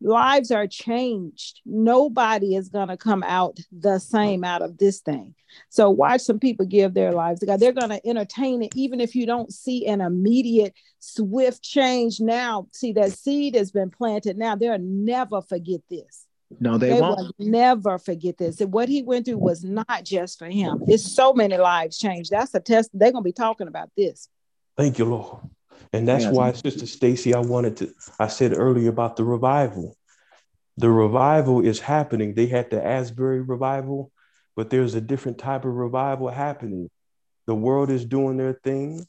lives are changed. Nobody is going to come out the same out of this thing. So watch some people give their lives to God. They're going to entertain it, even if you don't see an immediate, swift change now. See, that seed has been planted now. They'll never forget this. No, they, they won't. Will never forget this. And what he went through was not just for him. It's so many lives changed. That's a test. They're going to be talking about this. Thank you, Lord. And that's yes. why, Sister Stacy, I wanted to, I said earlier about the revival. The revival is happening. They had the Asbury revival, but there's a different type of revival happening. The world is doing their thing,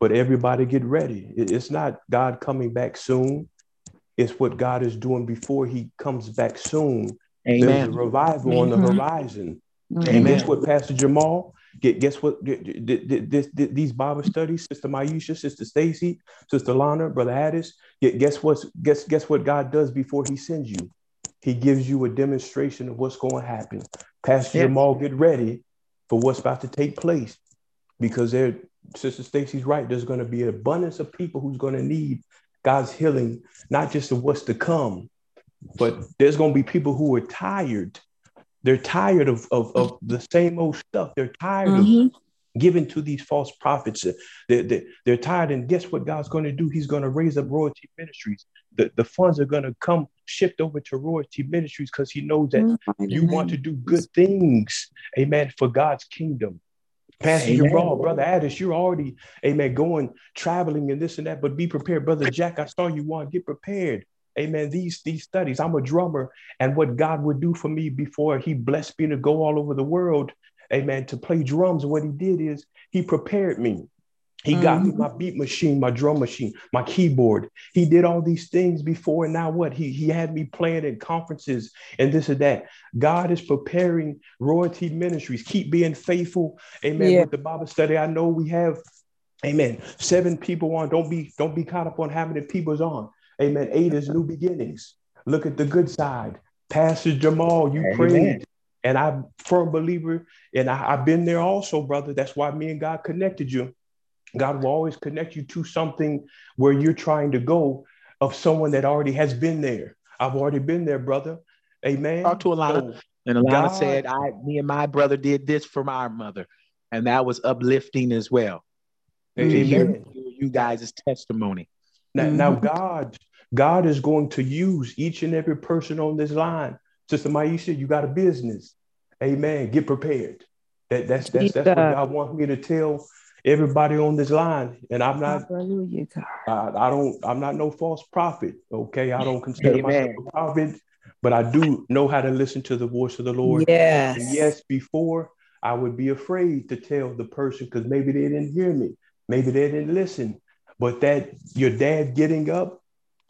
but everybody get ready. It's not God coming back soon. It's what God is doing before he comes back soon. Amen. There's a revival mm-hmm. on the mm-hmm. horizon. Mm-hmm. And that's what, Pastor Jamal? Guess what? This, these Bible studies, Sister Maisha, Sister Stacy, Sister Lana, Brother Addis. Guess what? Guess guess what God does before He sends you? He gives you a demonstration of what's going to happen. Pastor yes. Jamal, get ready for what's about to take place, because there, Sister Stacy's right. There's going to be an abundance of people who's going to need God's healing, not just of what's to come, but there's going to be people who are tired they're tired of, of, of the same old stuff. They're tired mm-hmm. of giving to these false prophets. They're, they're, they're, tired. And guess what God's going to do? He's going to raise up royalty ministries. The, the funds are going to come shift over to royalty ministries because he knows that mm-hmm. you want to do good things. Amen. For God's kingdom. Pastor amen. Jamal, Brother Addis, you're already, amen, going traveling and this and that, but be prepared. Brother Jack, I saw you want get prepared amen, these, these studies. I'm a drummer, and what God would do for me before He blessed me to go all over the world, amen, to play drums, what He did is He prepared me. He mm-hmm. got me mm-hmm. my beat machine, my drum machine, my keyboard. He did all these things before, and now what? He, he had me playing in conferences and this and that. God is preparing royalty ministries. Keep being faithful, amen. Yeah. With the Bible study, I know we have Amen. Seven people on. Don't be don't be caught up on how many people's on. Amen. Eight is new beginnings. Look at the good side. Pastor Jamal, you Amen. prayed. And I'm firm believer, and I, have been there also, brother. That's why me and God connected you. God will always connect you to something where you're trying to go of someone that already has been there. I've already been there, brother. Amen. Talk to Alana. So, and Alana God, said, I me and my brother did this from our mother. And that was uplifting as well. Amen. To hear you guys' testimony. Now, mm-hmm. now God God is going to use each and every person on this line. Sister Maisha, you got a business. Amen. Get prepared. That, that's that's that's what God wants me to tell everybody on this line. And I'm not Hallelujah, I, I, don't I'm not no false prophet. Okay. I don't consider Amen. myself a prophet, but I do know how to listen to the voice of the Lord. Yes. And yes, before I would be afraid to tell the person because maybe they didn't hear me, maybe they didn't listen. But that your dad getting up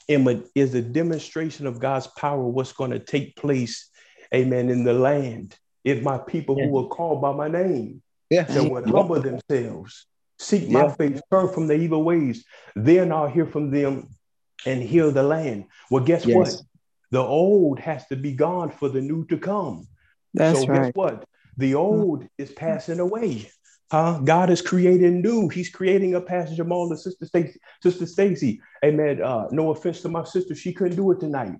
is a demonstration of God's power, what's going to take place, amen, in the land. If my people yeah. who are called by my name yeah. that would humble themselves, seek yeah. my face, turn from the evil ways, then I'll hear from them and heal the land. Well, guess yes. what? The old has to be gone for the new to come. That's so right. guess what? The mm. old is passing away. Huh? God is creating new. He's creating a passage of all the sister Stacy. Sister Stacy, amen. Uh, no offense to my sister, she couldn't do it tonight.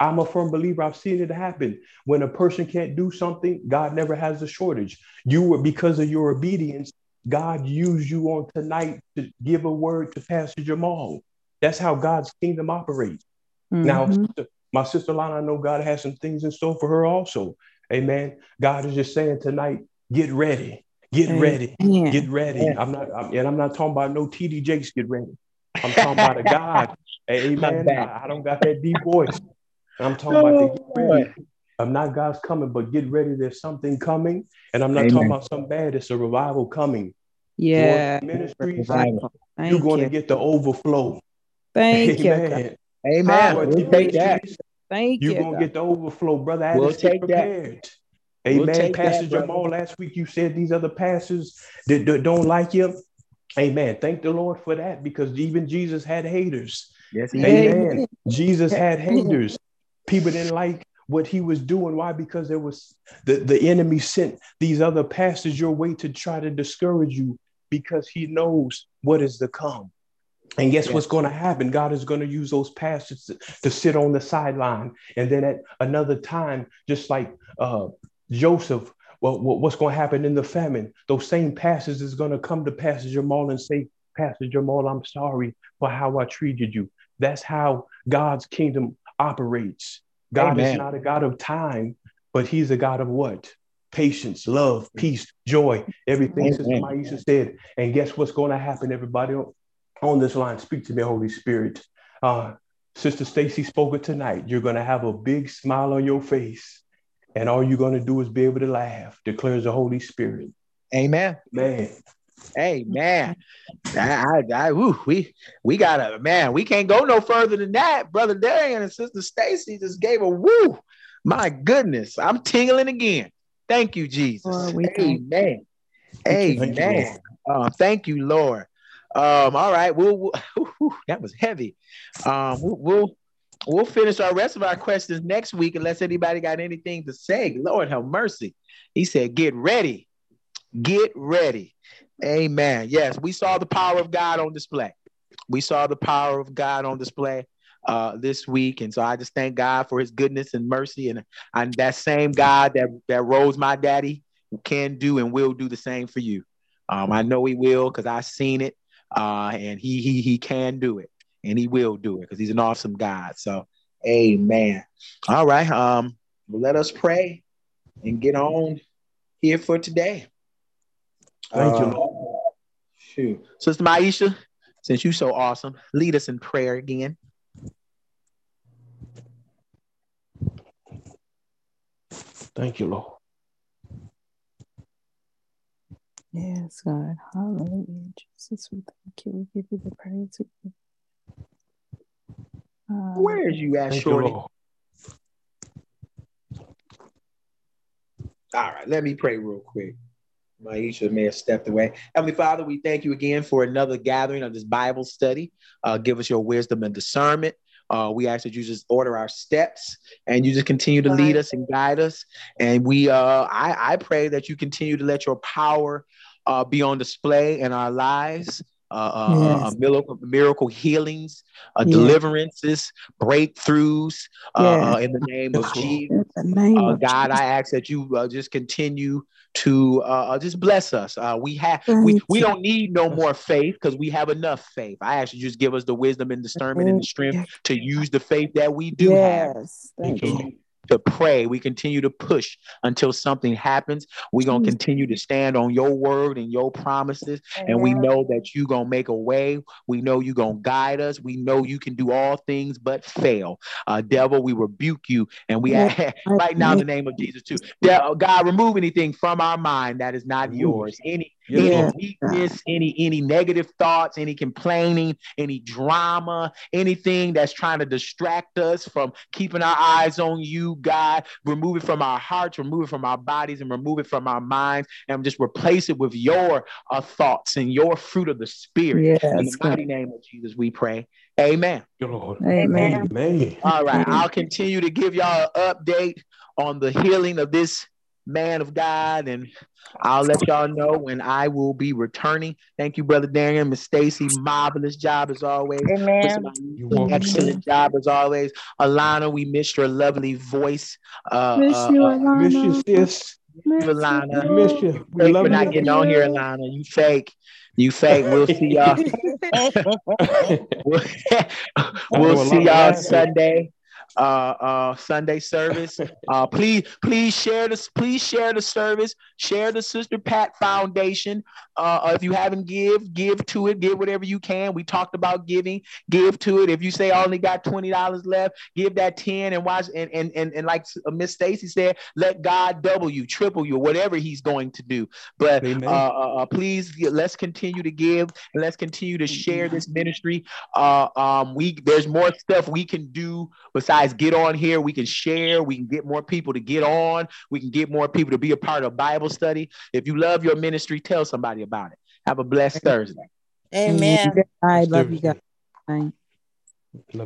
I'm a firm believer. I've seen it happen. When a person can't do something, God never has a shortage. You were because of your obedience, God used you on tonight to give a word to Pastor Jamal. That's how God's kingdom operates. Mm-hmm. Now, my sister Lana, I know God has some things in store for her also. Amen. God is just saying tonight, get ready. Get ready. Yeah. Get ready. Yeah. I'm not, I'm, and I'm not talking about no TD Jakes. Get ready. I'm [laughs] talking about a God. Amen. I, I, don't got that deep voice. I'm talking oh, about the get ready. I'm not God's coming, but get ready. There's something coming, and I'm not Amen. talking about some bad. It's a revival coming. Yeah. Ministries. You're going you. to get the overflow. Thank Amen. you. Amen. We'll take that. Thank You're you. You're going to get the overflow, brother. We'll take prepared. that. Amen. We'll Pastor that, Jamal, last week you said these other pastors that, that don't like you. Amen. Thank the Lord for that because even Jesus had haters. Yes, he Amen. Did. Jesus had haters. People didn't like what he was doing. Why? Because there was the, the enemy sent these other pastors your way to try to discourage you because he knows what is to come. And guess yes. what's going to happen? God is going to use those pastors to, to, sit on the sideline. And then at another time, just like uh, Joseph, well, what's going to happen in the famine? Those same pastors is going to come to Pastor Jamal and say, Pastor Jamal, I'm sorry for how I treated you. That's how God's kingdom operates. God Amen. is not a God of time, but He's a God of what? Patience, love, peace, joy, everything Amen. Sister Maisha said. And guess what's going to happen, everybody on, on this line? Speak to me, Holy Spirit. Uh, Sister Stacy spoke it tonight. You're going to have a big smile on your face and all you're going to do is be able to laugh, declares the Holy Spirit. Amen. Man, Hey man, I, I, I woo, we we gotta man, we can't go no further than that. Brother Darian and Sister Stacy just gave a woo. My goodness, I'm tingling again. Thank you, Jesus. Lord, Amen. Amen. Uh, thank you, Lord. Um, all right, we'll, we'll [laughs] that was heavy. Um, we'll, we'll we'll finish our rest of our questions next week unless anybody got anything to say. Lord have mercy. He said, "Get ready, get ready." Amen. Yes, we saw the power of God on display. We saw the power of God on display uh, this week, and so I just thank God for His goodness and mercy, and and that same God that that rose my daddy can do and will do the same for you. Um, I know He will because I've seen it, uh, and He He He can do it, and He will do it because He's an awesome God. So, Amen. All right. Um, let us pray and get on here for today. Thank uh, you. Shoot. Sister Maisha, since you're so awesome, lead us in prayer again. Thank you, Lord. Yes, God. Hallelujah. Jesus, we thank you. We give you the praise. Um, Where is you at, Shorty? You, All right, let me pray real quick. My Maisha may have stepped away. Heavenly Father, we thank you again for another gathering of this Bible study. Uh, give us your wisdom and discernment. Uh, we ask that you just order our steps and you just continue to lead us and guide us. And we, uh, I, I pray that you continue to let your power uh, be on display in our lives. Uh, uh, uh miracle, miracle healings, uh, deliverances, breakthroughs uh, in the name of Jesus. Name of God, Jesus. I ask that you just continue to uh, just bless us. Uh, we have we, we don't need no more faith because we have enough faith. I actually just give us the wisdom and discernment and the strength to use the faith that we do yes. have. Thank you to pray. We continue to push until something happens. We're going to continue to stand on your word and your promises. And we know that you're going to make a way. We know you're going to guide us. We know you can do all things but fail. Uh, devil, we rebuke you. And we [laughs] right now in the name of Jesus, too. God, remove anything from our mind that is not yours. Any any weakness, any any negative thoughts, any complaining, any drama, anything that's trying to distract us from keeping our eyes on you, God. Remove it from our hearts, remove it from our bodies, and remove it from our minds, and just replace it with your uh, thoughts and your fruit of the Spirit. Yes, In the mighty name of Jesus, we pray. Amen. Amen. Amen. All right. I'll continue to give y'all an update on the healing of this man of God and I'll let y'all know when I will be returning. Thank you, Brother Darian, Miss Stacy. Marvelous job as always. Amen. Excellent job as always. Alana, we missed your lovely voice. Uh, miss uh, you, uh, Alana. Miss you, sis. Miss you, Alana. Miss you. We love for not getting on here, Alana. You fake. You fake. We'll see [laughs] y'all. [laughs] [laughs] we'll, we'll see y'all Sunday uh, uh, Sunday service. [laughs] Uh, please, please share this. Please share the service. Share the Sister Pat Foundation. Uh, if you haven't give, give to it. Give whatever you can. We talked about giving. Give to it. If you say I only got twenty dollars left, give that ten and watch. And and and, and like Miss Stacy said, let God double you, triple you, whatever He's going to do. But uh, uh, uh, please, let's continue to give and let's continue to share this ministry. Uh, um, we there's more stuff we can do besides get on here. We can share. We can get more people to get on. We can get more people to be a part of Bible study. If you love your ministry, tell somebody about it. Have a blessed Thursday. Amen. I love you guys.